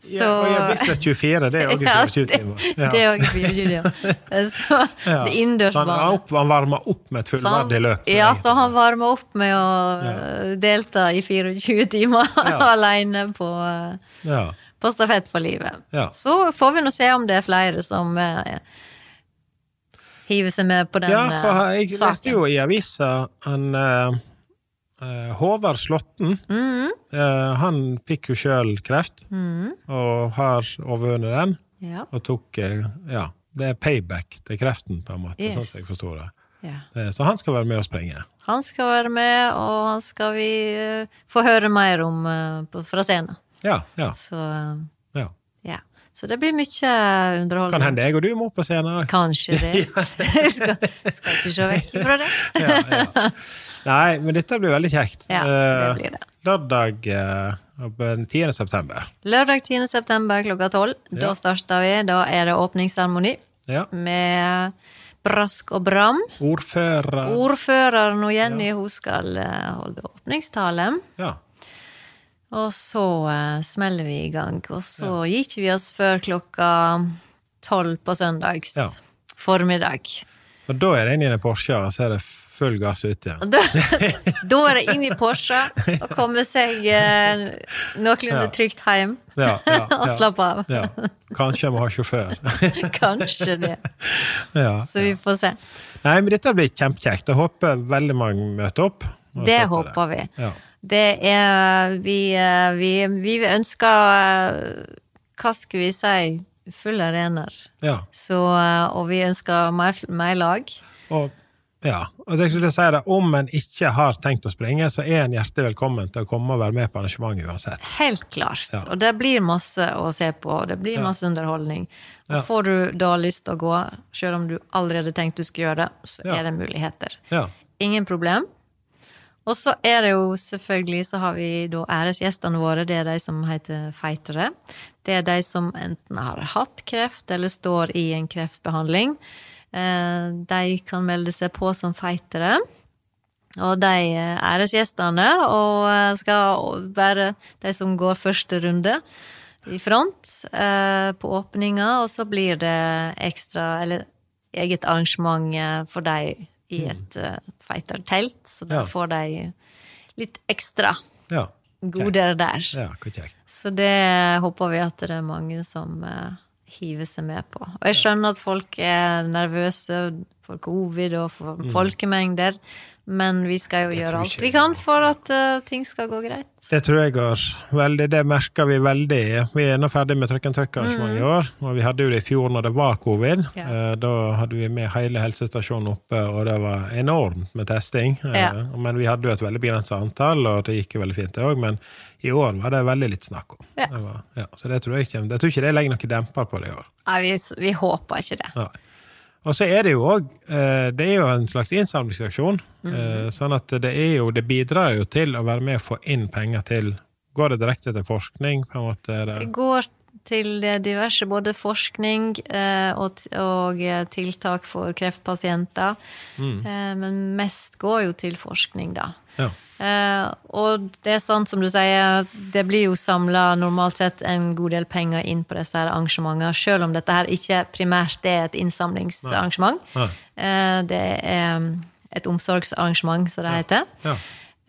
Så Ja, og ja, Bislett 24, det er òg timer. (laughs) Ja, 24 det- er òg 24 timer. Så Ja. det innendørs han, han, opp, han varmer opp med et fullverdig løp. Ja, så han varmer opp med å ja. delta i 24 timer (laughs) alene på, eh, Ja. på Stafett for livet. Så får vi nå se om det er flere som eh, hiver seg med på den ja, for eh, jeg leste jo i avisa eh, eh, Håvard Slåtten. mm. Eh, han fikk jo sjøl kreft, og har overvunnet den. Ja. Og tok eh, Ja, det er payback til kreften, på en måte, Yes. sånn som jeg forstår det. ja. Eh, Så han skal være med og springe. Han skal være med, og han skal vi eh, få høre mer om eh, fra scenen. Ja, ja, Så eh, ja. ja. Så det blir mye underholdning. Kan hende jeg og du må på scenen. Kanskje det. (laughs) (laughs) skal, skal ikke se vekk fra det. (laughs) Ja, ja. Nei, men dette blir veldig kjekt. Ja, det Eh, blir det. Lørdag eh, den 10. september. Lørdag 10. september klokka tolv. Da starter vi. Da er det åpningsseremoni Ja. med brask og bram. Ordfører Ordføreren og Jenny hun skal eh, holde åpningstale. Ja. Og så uh, smeller vi i gang. Og så gir ikke vi oss før klokka tolv på søndags Ja. formiddag. Og da er det inn i en Porsche, og så er det full gass ut igjen. Da, da er det inn i Porsche og komme seg eh, noenlunde Ja. trygt hjem Ja, ja, (laughs) og slappe av. Ja. Kanskje jeg må ha sjåfør. (laughs) Kanskje det. ja. Så vi får se. Nei, men dette blir kjempekjekt. Jeg håper veldig mange møter opp. Det håper det. vi. Det er Vi, eh, vi, vi ønsker eh, Hva skal vi si? Full arenaer. ja. Så, eh, og vi ønsker mer, mer lag. Og, ja. og jeg skulle si det, om en ikke har tenkt å springe, så er en hjertelig velkommen til å komme og være med på arrangementet uansett. Helt klart. Ja. Og det blir masse å se på, og det blir Ja. masse underholdning. Og Ja. får du da lyst til å gå, selv om du allerede tenkte du skulle gjøre det, så er det muligheter. Ja. Ingen problem. Og så er det jo selvfølgelig så har vi da æresgjestene våre, det er de som heter feitere. Det er de som enten har hatt kreft eller står i en kreftbehandling. Eh, De kan melde seg på som feitere. Og de eh, æresgjestene og eh, skal være de som går første runde i front på åpninga, og så blir det ekstra, eller eget arrangement for de i et uh, feitertelt, så da Ja. får de litt ekstra Ja. goder der. ja. Så det håper vi at det er mange som hiver seg med på. Og jeg skjønner at folk er nervøse for covid og for folkemengder, men vi skal jo Mm. Gjøre alt vi kan for at uh, ting skal gå greit. Det tror jeg går veldig, det merker vi veldig. Vi er nå ferdig med Trøkken Trøkk-arrangementet i år, og vi hadde jo det i fjor når det var covid. Mm. Ja. Uh, Da hadde vi med hele helsestasjonen oppe, og det var enormt med testing. Ja. Men vi hadde jo et veldig begrenset antall, og det gikk jo veldig fint det òg. Men i år var det veldig litt snakk om. Ja. Det var, så det tror jeg ikke Jeg tror ikke det legger noen demper på det i år. Nei, vi, vi håper ikke det. Nei. Og så er det jo òg Det er jo en slags innsamlingsaksjon. Mhm. eh, Sånn at det er jo Det bidrar jo til å være med å få inn penger til Går det direkte til forskning, på en måte? Det, går til diverse både forskning eh, og, og eh, tiltak for kreftpasienter. Eh, men mest går jo til forskning, da. ja. Eh, og det er sånn som du sier, det blir jo samla normalt sett en god del penger inn på disse her arrangementene, selv om dette her ikke primært er et innsamlingsarrangement. Nei. Eh, det er mm, et omsorgsarrangement, som det heter. ja.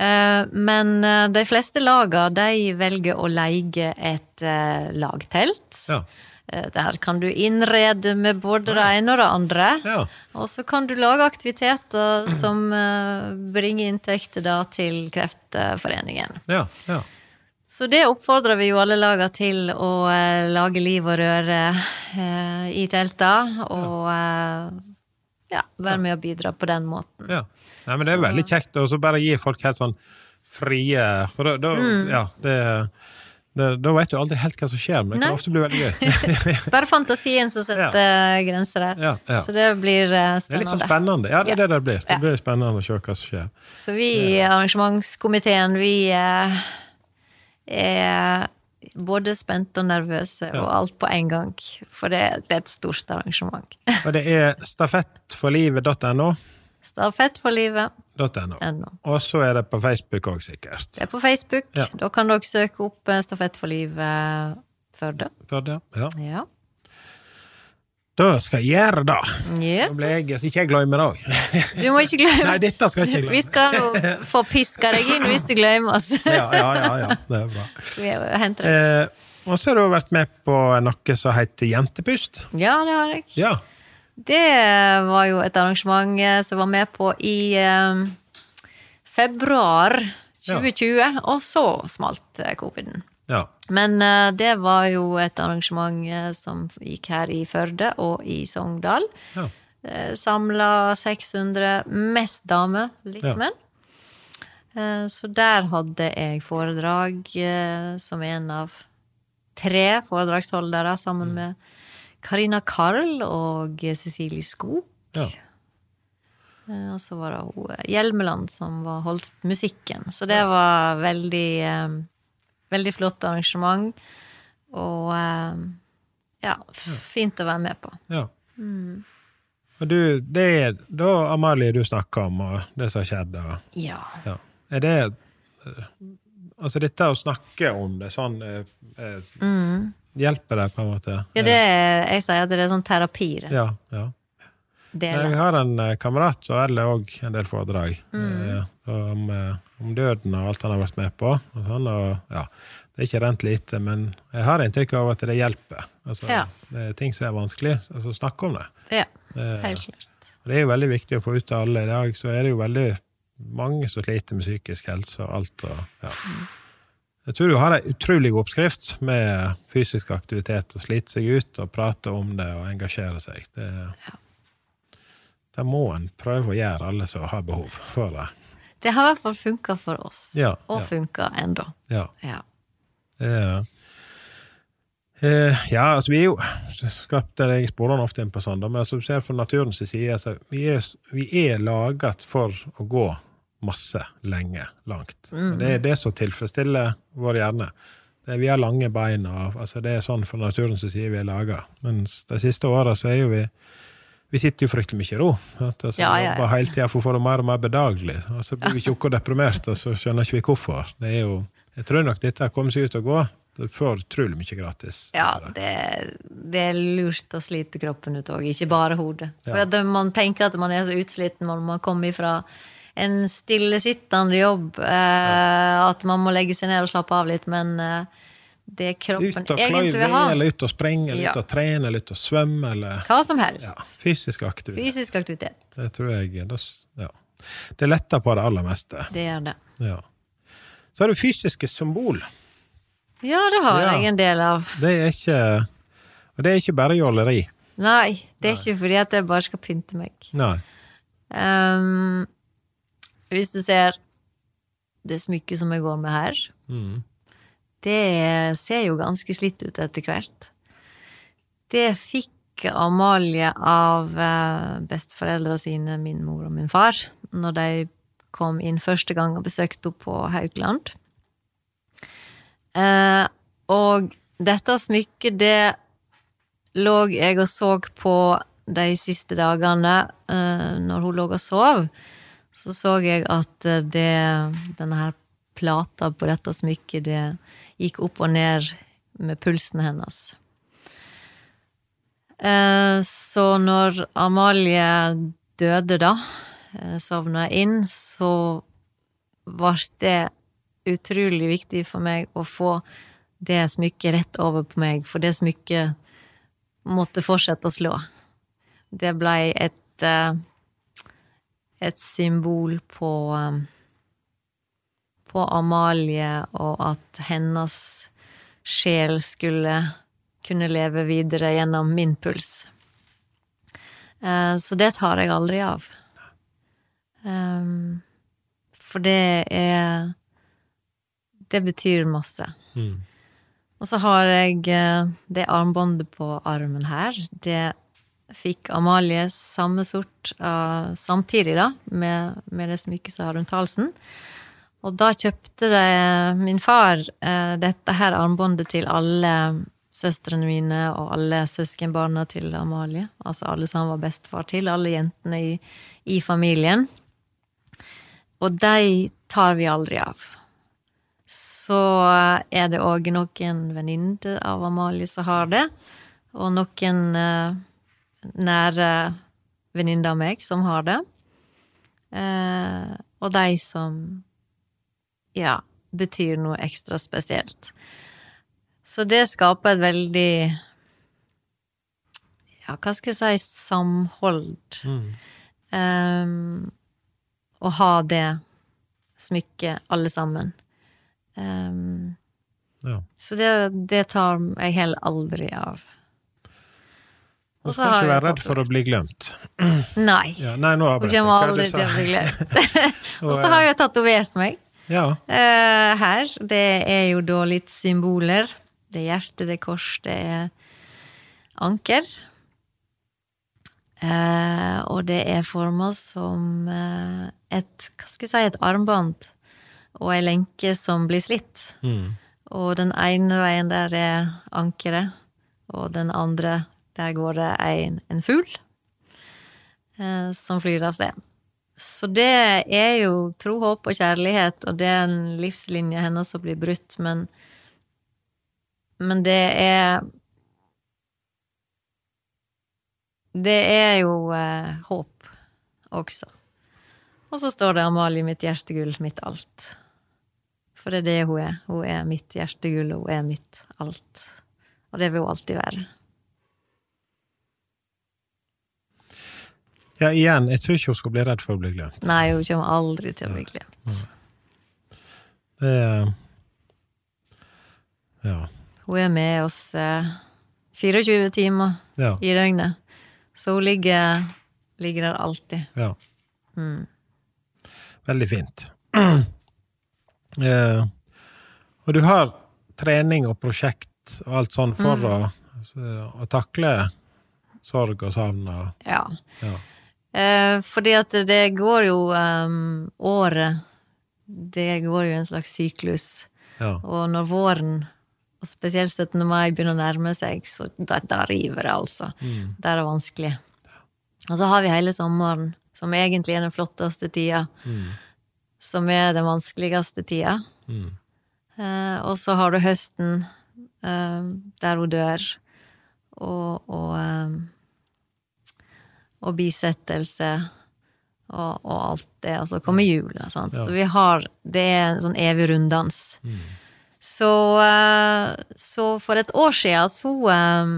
Eh, Men eh, de fleste lagene de velger å leie et eh, lagtelt. Ja. Der kan du innrede med både det ene og det andre. Ja. Og så kan du lage aktiviteter som bringer inntekter da til Kreftforeningen. Ja. ja. Så det oppfordrer vi jo alle laga til å eh, lage liv og røre eh, i telta. Og eh, ja, være med og bidra på den måten. ja. Nei, men det er veldig kjekt å så bare gi folk helt sånn frie For da, da Mm. Ja, det, det Da vet du aldri helt hva som skjer, men det kan Nei. ofte bli veldig gøy. (laughs) Bare fantasien som setter ja. grenser der. Ja, ja. Så det blir spennende. Det er litt sånn spennende. Ja, det er det det blir. Det blir spennende å se hva som skjer. Så vi i arrangementskomiteen, vi eh, er både spente og nervøse og alt på en gang. For det, det er et stort arrangement. Og det er stafettforlivet.no. Stafett for livet. .no. NO. Og så er det på Facebook òg, sikkert. Det er på Facebook. Ja. Da kan dere søke opp eh, Stafett for livet Førde. Førde, det, ja. Ja. Da skal jeg gjøre det. Yes. Da blir jeg, så ikke jeg glemmer det. Du må ikke glemme Nei, dette skal jeg ikke glemme. Vi skal nå få piska deg inn hvis du glemmer oss. Ja, ja, ja, ja. Det er bra. Vi det. Eh, og så har du vært med på noe som heter Jentepust. Ja, det har jeg. Ja. Det var jo et arrangement som som var med på i eh, februar 2020, og så smalt eh, coviden. ja. Men eh, det var jo et arrangement eh, som gikk her i Førde og i Sogndal. Ja. Eh, Samla 600, mest damer, litt Ja. menn. Eh, Så der hadde jeg foredrag eh, som en av tre foredragsholdere sammen med Karina Karl og Cecilie Skog. ja. Eh, Og så var det hun eh, Hjelmeland som var holdt musikken. Så det var veldig eh, Veldig flott arrangement. Og ja, fint å være med på. ja. Og du, det er da Amalie du snakker om, og det som har skjedd, Ja. ja. Er det Altså, dette å snakke om det sånn eh, eh, Hjelper deg, på en måte? Mm. ja, det er, jeg sier at det er sånn terapi. det. Ja, ja. Nei, vi har en eh, kamerat som holder òg en del foredrag eh, om, eh, om døden og alt han har vært med på. Og sånn, og, ja, det er ikke rent lite, men jeg har inntrykk av at det hjelper. Altså, Ja. Det er ting som er vanskelig, altså snakke om det. Ja, helt klart. det er jo veldig viktig å få ut av alle. I dag så er det jo veldig mange som sliter med psykisk helse og alt. Og, ja. Jeg tror du har ei utrolig god oppskrift med fysisk aktivitet. Å slite seg ut og prate om det og engasjere seg. Det, det må en prøve å gjøre, alle som har behov for det. Det har i hvert fall funka for oss. Ja, Og ja. funka ennå. Ja. Ja. Er- Eh, ja, altså vi er jo skapte Jeg sporer ofte inn på sånn, men altså, du ser fra naturens side altså, vi, er, vi er laget for å gå masse, lenge, langt. Mm. Det er det som tilfredsstiller vår hjerne. Det vi har lange bein, og altså, det er sånn for naturen som sier vi er laga. Mens de siste åra så er jo vi vi sitter jo fryktelig mye i ro. sant? Altså, Ja, ja, ja. Jobber hele tida for å få det mer og mer bedagelig. Og så blir vi tjukke og deprimerte, og så skjønner ikke vi hvorfor. Det er jo, jeg tror nok dette kommer seg ut og gå. Det får utrolig mye gratis. Ja, det, det er lurt å slite kroppen ut òg, ikke bare hodet. For at man tenker at man er så utsliten når man kommer fra en stillesittende jobb, eh, at man må legge seg ned og slappe av litt, men eh, det kroppen Ut og egentlig vil ha, eller ut og sprenge, eller Ja. ut og trene, eller ut og svømme, eller hva som helst. ja, fysisk aktivitet. Fysisk aktivitet. Det tror jeg det, ja. Det letter på det aller meste. Det gjør det. Ja. Så har du fysiske symbol. Ja, det har jeg en del av. Det er ikke Og det er ikke bare jåleri. Nei, det er ikke fordi at jeg bare skal pynte meg. Nei. Ehm, hvis du ser det smykket som jeg går med her, Mm. det ser jo ganske slitt ut etter hvert. Det fikk Amalie av eh, besteforeldra sine, min mor og min far, når de kom inn første gang og besøkte henne på Haukeland. Eh, og dette smykket, det lå jeg og så på de siste dagene eh, når hun lå og sov. Så så jeg at eh, det, denne her plata på dette smykket, det gikk opp og ned med pulsen hennes. Eh, så når Amalie døde, da, eh, sovna inn, så ble det utrolig viktig for meg å få det smykket rett over på meg, for det smykket måtte fortsette å slå. Det blei et et symbol på på Amalie, og at hennes sjel skulle kunne leve videre gjennom min puls. Så det tar jeg aldri av. For det er Det betyr masse. Mm. Og så har jeg det armbåndet på armen her. Det fikk Amalie samme sort uh, samtidig, da, med, med det smykket rundt halsen. Og da kjøpte det, min far uh, dette her armbåndet til alle søstrene mine og alle søskenbarna til Amalie. Altså alle som han var bestefar til, alle jentene i, i familien. Og de tar vi aldri av. Så er det òg noen venninner av Amalie som har det, og noen uh, nære venninner av meg som har det. Eh, og de som ja, betyr noe ekstra spesielt. Så det skaper et veldig ja, hva skal jeg si samhold. Mm. Um, å ha det smykket, alle sammen. Um, Ja. Så det, det tar jeg heller aldri av. Du skal ikke være redd for å bli glemt. (clears throat) Nei. Ja, nei, nå jeg. kommer er aldri til å bli glemt. Og (laughs) (laughs) Og, så har jeg tatovert meg Ja. uh, her. Det er jo da litt symboler. Det er hjerte, det er kors, det er anker. Uh, og det er forma som uh, et Hva skal jeg si, et armbånd og ei lenke som blir slitt. Mm. Og den ene veien der er ankeret, og den andre der går det en, en fugl eh, som flyr av sted. Så det er jo tro, håp og kjærlighet, og det er en livslinje hennes som blir brutt, men Men det er Det er jo eh, håp også. Og så står det 'Amalie, mitt hjertegull, mitt alt'. For det er det hun er. Hun er mitt hjertegull, og hun er mitt alt. Og det vil hun alltid være. Ja, igjen, jeg tror ikke hun skal bli redd for å bli glemt. Nei, hun kommer aldri til å bli glemt. Det er Ja. Hun er med oss eh, 24 timer Ja. i døgnet. Så hun ligger, ligger der alltid. ja. Mm. Veldig fint. (clears throat) Eh, og du har trening og prosjekt og alt sånn for å, å takle sorg og savn og Ja. Ja. Eh, fordi at det går jo um, Året Det går jo en slags syklus. Ja. Og når våren, og spesielt 17. mai, begynner å nærme seg, så da, da river det, altså. Mm. Da er det vanskelig. Og så har vi hele sommeren, som egentlig er den flotteste tida, Mm. som er den vanskeligste tida. Mm. Eh, og så har du høsten, eh, der hun dør, og, og, eh, og bisettelse, og, og alt det. Og så kommer jula, sant. Ja. Så vi har Det er en sånn evig runddans. Mm. Så, eh, så for et år siden, så eh,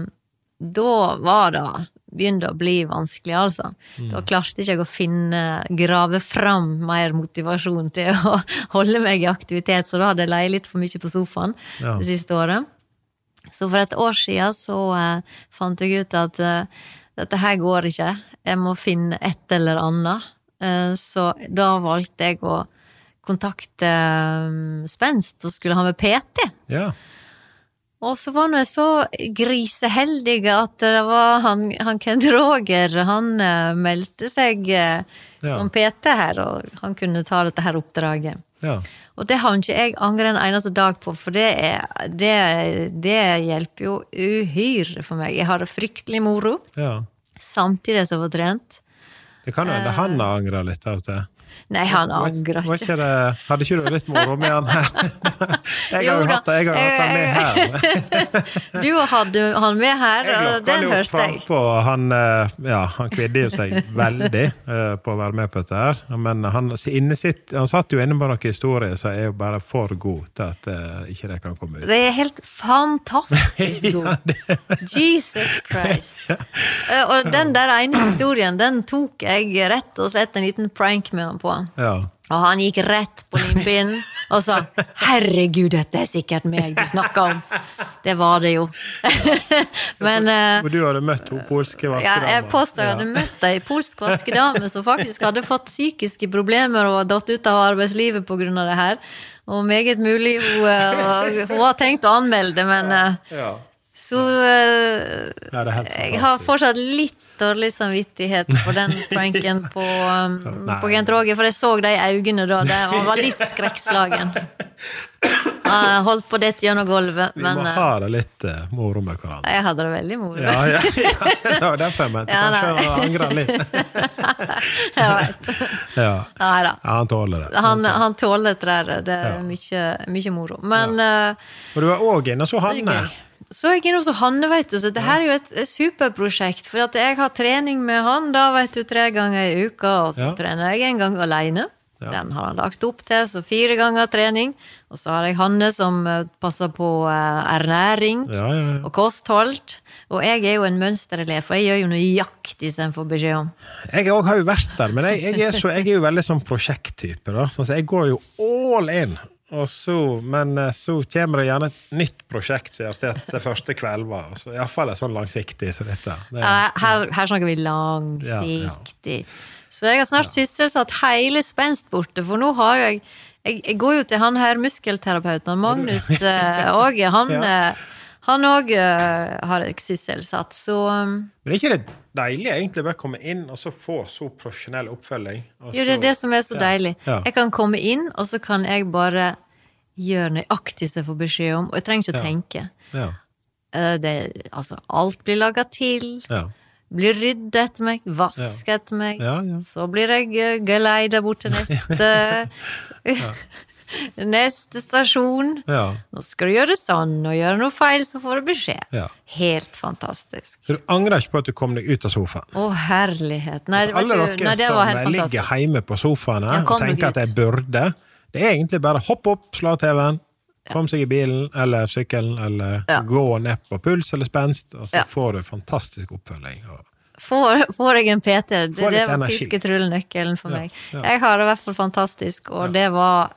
Da var det begynte å bli vanskelig, altså. Da klarte jeg ikke å finne, grave fram mer motivasjon til å (laughs) holde meg i aktivitet, så da hadde jeg leid litt for mye på sofaen Ja. det siste året. Så for et år siden så uh, fant jeg ut at uh, dette her går ikke, jeg må finne et eller annet. Eh, så da valgte jeg å kontakte eh, Spenst og skulle ha med PT. ja. Og så var jeg så griseheldig at det var han, han Kent Roger, han eh, meldte seg eh, Ja. som PT her, og han kunne ta dette her oppdraget. Ja. Og det har ikke jeg angret en eneste dag på, for det, er, det, det hjelper jo uhyre for meg. Jeg har det fryktelig moro, ja. Samtidig som jeg får trent. Det kan jo hende han har angra litt av til. Nei, han angrer ikke. hadde ikke du litt moro med han her? (laughs) Jeg har Jo hatt, jeg har hatt han med her. (laughs) Du hadde han med her, og den hørte jeg. Han, eh, ja, han kvidde jo seg veldig eh, på å være med på dette her. Men han, inne sitt, han satt jo inne med noen historier som er jo bare for god til at eh, ikke det kan komme ut. Det er helt fantastisk (laughs) god. Jesus Christ. Og den der ene historien, den tok jeg rett og slett en liten prank med han på. Ja. Og han gikk rett på limpinnen og sa 'herregud, dette er sikkert meg du snakker om'. Det var det jo. (laughs) Men eh, Og du hadde møtt hun polske ja, vaskedama. jeg påstår jeg hadde møtt ei polsk (laughs) vaskedame som faktisk hadde fått psykiske problemer og datt ut av arbeidslivet pga. det her. Og meget mulig hun, eh, hun har tenkt å anmelde, men eh, Ja. Så eh, Ja, helt Jeg har fortsatt litt dårlig samvittighet for den (laughs) pranken på, um, på Gent Roger, for jeg så de øynene da. Det, han var litt skrekkslagen. (laughs) Uh, holdt på dette gjennom gulvet, Vi men må eh, ha det litt uh, moro med hverandre. jeg hadde det veldig moro. Ja, ja, ja, (laughs) det var derfor jeg mente Ja, kanskje han angrer litt. Jeg vet. Ja. Nei da. ja, han tåler det. Han, han tåler det der. Det er Ja. mye, mye moro. Men uh, Og du var òg inne og så Hanne. Så er jeg inne hos Hanne, vet du, så det her er jo et superprosjekt. For at jeg har trening med han da, vet du, tre ganger i uka, og så Ja. trener jeg en gang alene. Ja. Den har han lagt opp til, så fire ganger trening. Og så har jeg Hanne som eh, passer på eh, ernæring Ja, og kosthold. Og jeg er jo en mønsterelev, for jeg gjør jo nøyaktig som jeg får beskjed om. Jeg òg har jo vært der, men jeg, jeg, er, så, jeg er jo veldig sånn prosjekttype. da. Så jeg går jo all in. Og så, men eh, så kommer det gjerne et nytt prosjekt som gjør til at det første så Iallfall sånn langsiktig som dette. Det, Ja, Her, her snakker vi langsiktig. Så jeg har snart sysselsatt hele spenst borte, for nå har jeg Jeg, jeg går jo til han her muskelterapeuten, Magnus eh, Åge. Han (laughs) Ja. eh, han òg har et sysselsatt, så um, Men er ikke det deilig egentlig bare å komme inn og så få så profesjonell oppfølging? Jo, det er det som er så deilig. Ja. Jeg kan komme inn, og så kan jeg bare gjøre nøyaktig som jeg får beskjed om, og jeg trenger ikke å Ja. tenke. Ja. Uh, Det, altså, alt blir laga til. Ja. Blir rydda etter meg, vaska etter meg. Ja, ja. Så blir jeg eh, geleida bort til neste (laughs) (laughs) (laughs) Neste stasjon. ja. Nå skal du gjøre sånn, og gjøre noe feil, så får du beskjed. Ja. Helt fantastisk. Så du angrer ikke på at du kom deg ut av sofaen? Å, herlighet. Nei, det, Alle dere nei, det var helt som ligger fantastisk. hjemme på sofaene Ja, og tenker at jeg burde, det er egentlig bare hopp opp, slå TV-en, kom seg i bilen eller sykkelen, eller Ja. gå ned på puls eller spenst, og så Ja. får du fantastisk oppfølging. Og, Får, får jeg en PT? Det, det var energi. fisketrullenøkkelen for Ja, meg. ja. Jeg har det i hvert fall fantastisk, og det var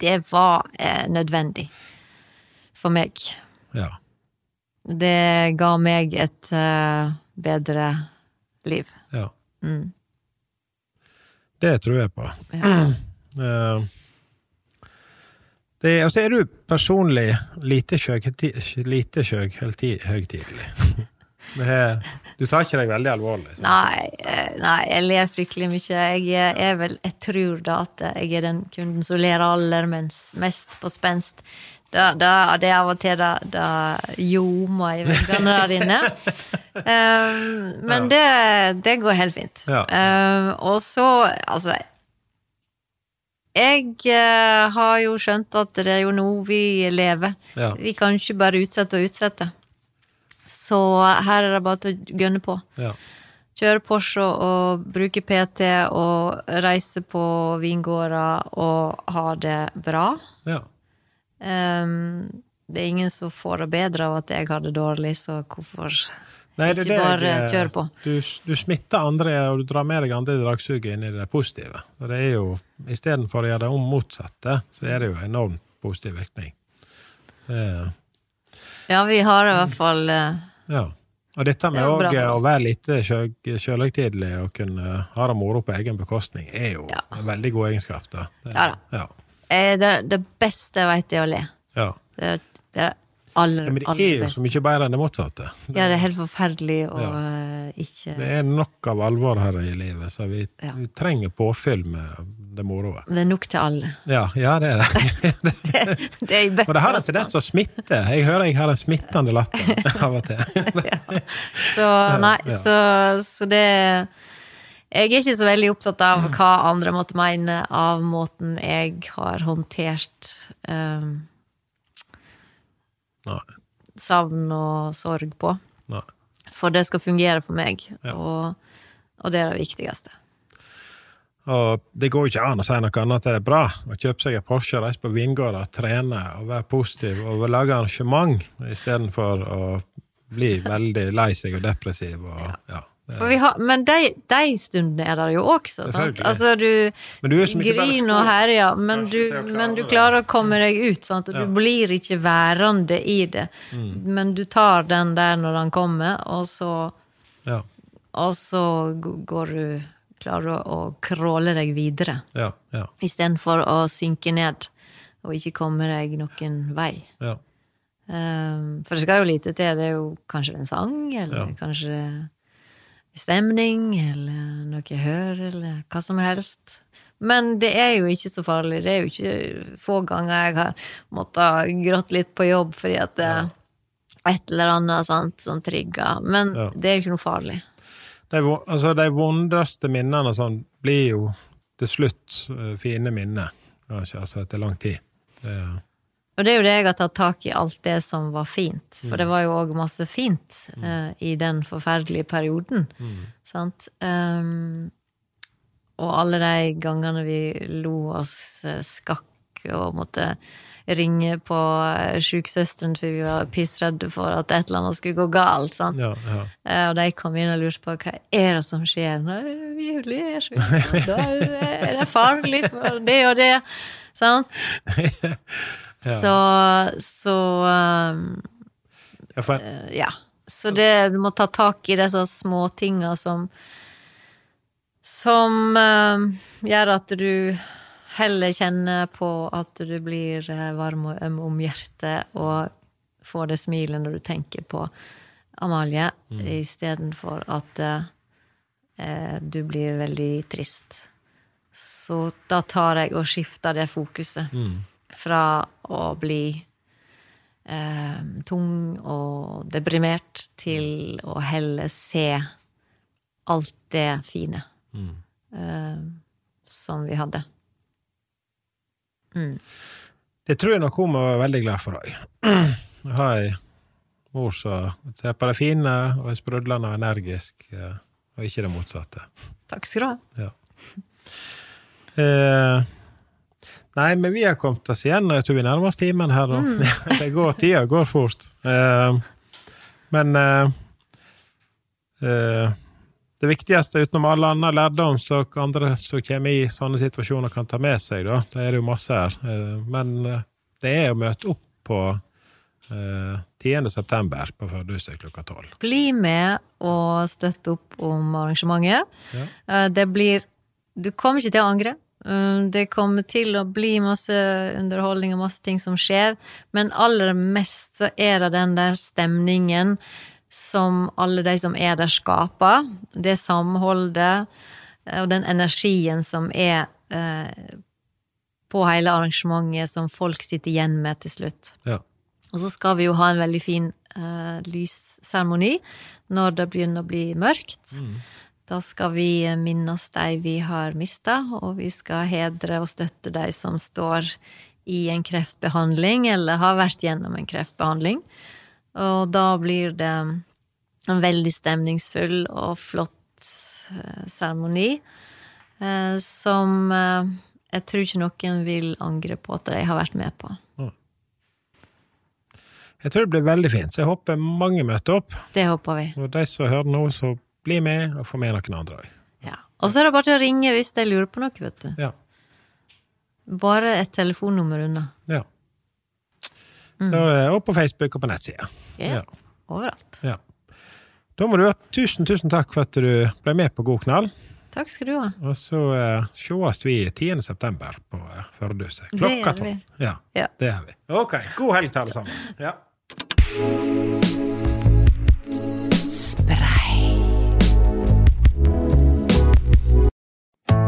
Det var eh, nødvendig for meg. ja. Det ga meg et eh, bedre liv. ja. Mm. Det tror jeg på. Ja. (clears throat) Eh, det, altså er du personlig lite sjøghøytidelig. Lite er- (laughs) Du tar ikke deg veldig alvorlig? Nei, eh, nei, jeg ler fryktelig mye. Jeg er, er vel Jeg tror da at jeg er den kunden som ler aller mest på spenst. Da, da, det er av og til da, da ljomer i veggene der inne. Um, men det, det går helt fint. Ja. Um, og så, altså Jeg uh, har jo skjønt at det er jo nå vi lever. Ja. Vi kan ikke bare utsette og utsette. Så her er det bare til å gønne på. Ja. Kjøre Porsche og bruke PT og reise på vingårder og ha det bra. ja. Um, det er ingen som får det bedre av at jeg har det dårlig, så hvorfor Nei, det ikke det bare jeg- kjøre på? Du, du smitter andre, og du drar med deg andre dragsuget inn i det positive. Og det er jo, Istedenfor å gjøre det om motsatte, så er det jo enormt positiv virkning. Det, er- Ja, vi har i hvert fall eh, ja. Og dette med Det er også å være litt sjø- sjølhøytidelig og kunne ha det moro på egen bekostning, er jo Ja. en veldig god egenskap. Da. Det, Ja da. Ja. eh, det, det beste jeg vet, er å le. ja. Det, det, aller, men det er jo best. så mye bedre enn det motsatte. Ja, det er helt forferdelig å Ja. eh, ikke Det er nok av alvor her i livet, så vi, Ja. vi trenger påfyll med det moroa. Det er nok til alle. Ja, ja, det er det. (laughs) Det er Og det har en tendens til å smitte. Jeg hører jeg har en smittende latter (laughs) av og til. Så nei, så, så det Jeg er ikke så veldig opptatt av hva andre måtte mene av måten jeg har håndtert eh, Nei. savn og sorg på. Nei. For det skal fungere for meg, Ja. og, og det er det viktigste. Og det går jo ikke an å si noe annet det er bra å kjøpe seg en Porsche, reise på vingårder, trene og være positiv og lage arrangement istedenfor å bli veldig lei seg og depressiv og ja. vi har, men de, de stundene er der jo også. Sant? Altså, du du er griner og herjer, men, men du klarer å komme deg ut. Sant? Og Ja. du blir ikke værende i det. Mm. Men du tar den der når den kommer, og så, Ja, og så går du Klarer å kråle deg videre. ja, ja, Istedenfor å synke ned og ikke komme deg noen vei. ja. Um, for det skal jo lite til. Det er jo kanskje en sang, eller kanskje stemning, eller noe jeg hører, eller hva som helst. Men det er jo ikke så farlig. Det er jo ikke få ganger jeg har måttet gråte litt på jobb fordi at det er et eller annet sant, som trigger. Men Ja. det er jo ikke noe farlig. De, altså, de vondreste minnene sånn, blir jo til slutt eh, fine minner, kanskje, altså etter lang tid. Det, Og det er jo det jeg har tatt tak i, alt det som var fint. Mm. For det var jo òg masse fint uh, i den forferdelige perioden. Mm. Sant? Um, og alle de gangene vi lo oss eh, skakk og måtte ringe på eh, sjuksøsteren fordi vi var pissredde for at et eller annet skulle gå galt. Sant? ja, ja. Uh, Og de kom inn og lurte på hva er det som skjer. Nei, vi er så (laughs) Da er det farlig for det og det. Sant? (laughs) Så, så um, Ja, ja. Så det, du må ta tak i disse småtinga som Som um, gjør at du heller kjenner på at du blir eh, varm og øm om hjertet, og får det smilet når du tenker på Amalie, Mm. istedenfor at uh, du blir veldig trist. Så da tar jeg og skifter det fokuset mm, fra å bli eh, tung og deprimert til å heller se alt det fine mm. eh, som vi hadde. Mm. Det tror jeg nok hun må være veldig glad for òg. Jeg (clears throat) har ei mor som ser på det fine og er sprudlende og energisk, eh, og ikke det motsatte. Takk skal du ha. Ja. Eh, nei, men vi har kommet oss igjen, og jeg tror vi nærmer oss timen her nå. (laughs) det går, tida går fort. Eh, men eh, eh, det viktigste, utenom alle andre lærdom som andre som kommer i sånne situasjoner, kan ta med seg, da, det er jo masse her, eh, men eh, det er å møte opp på eh, 10. september på Førdehuset klokka tolv. Bli med og støtte opp om arrangementet. Ja. Eh, Det blir Du kommer ikke til å angre. Eh, Det kommer til å bli masse underholdning og masse ting som skjer, men aller mest så er det den der stemningen som alle de som er der, skaper. Det samholdet eh, og den energien som er eh, på hele arrangementet, som folk sitter igjen med til slutt. Ja. Og så skal vi jo ha en veldig fin uh, lysseremoni når det begynner å bli mørkt. Da skal vi minnes de vi har mista, og vi skal hedre og støtte de som står i en kreftbehandling, eller har vært gjennom en kreftbehandling. Og da blir det en veldig stemningsfull og flott eh, seremoni, eh, som eh, jeg tror ikke noen vil angre på at de har vært med på. Jeg tror det blir veldig fint, så jeg håper mange møter opp. Det håper vi. Og de som hører nå, så bli med, og få med noen andre òg. Ja. Og så er det bare til å ringe hvis de lurer på noe, vet du. Ja. Bare et telefonnummer unna. ja. Da er- Og på Facebook og på nettsida. Yeah. Ja. Overalt. Ja. Da må du ha tusen, tusen takk for at du ble med på God knall. Takk skal du ha. Og så uh, sees vi 10. september på uh, Førdehuset. Klokka tolv. Ja, Ja. det gjør vi. Ok. God helg til alle sammen. Ja.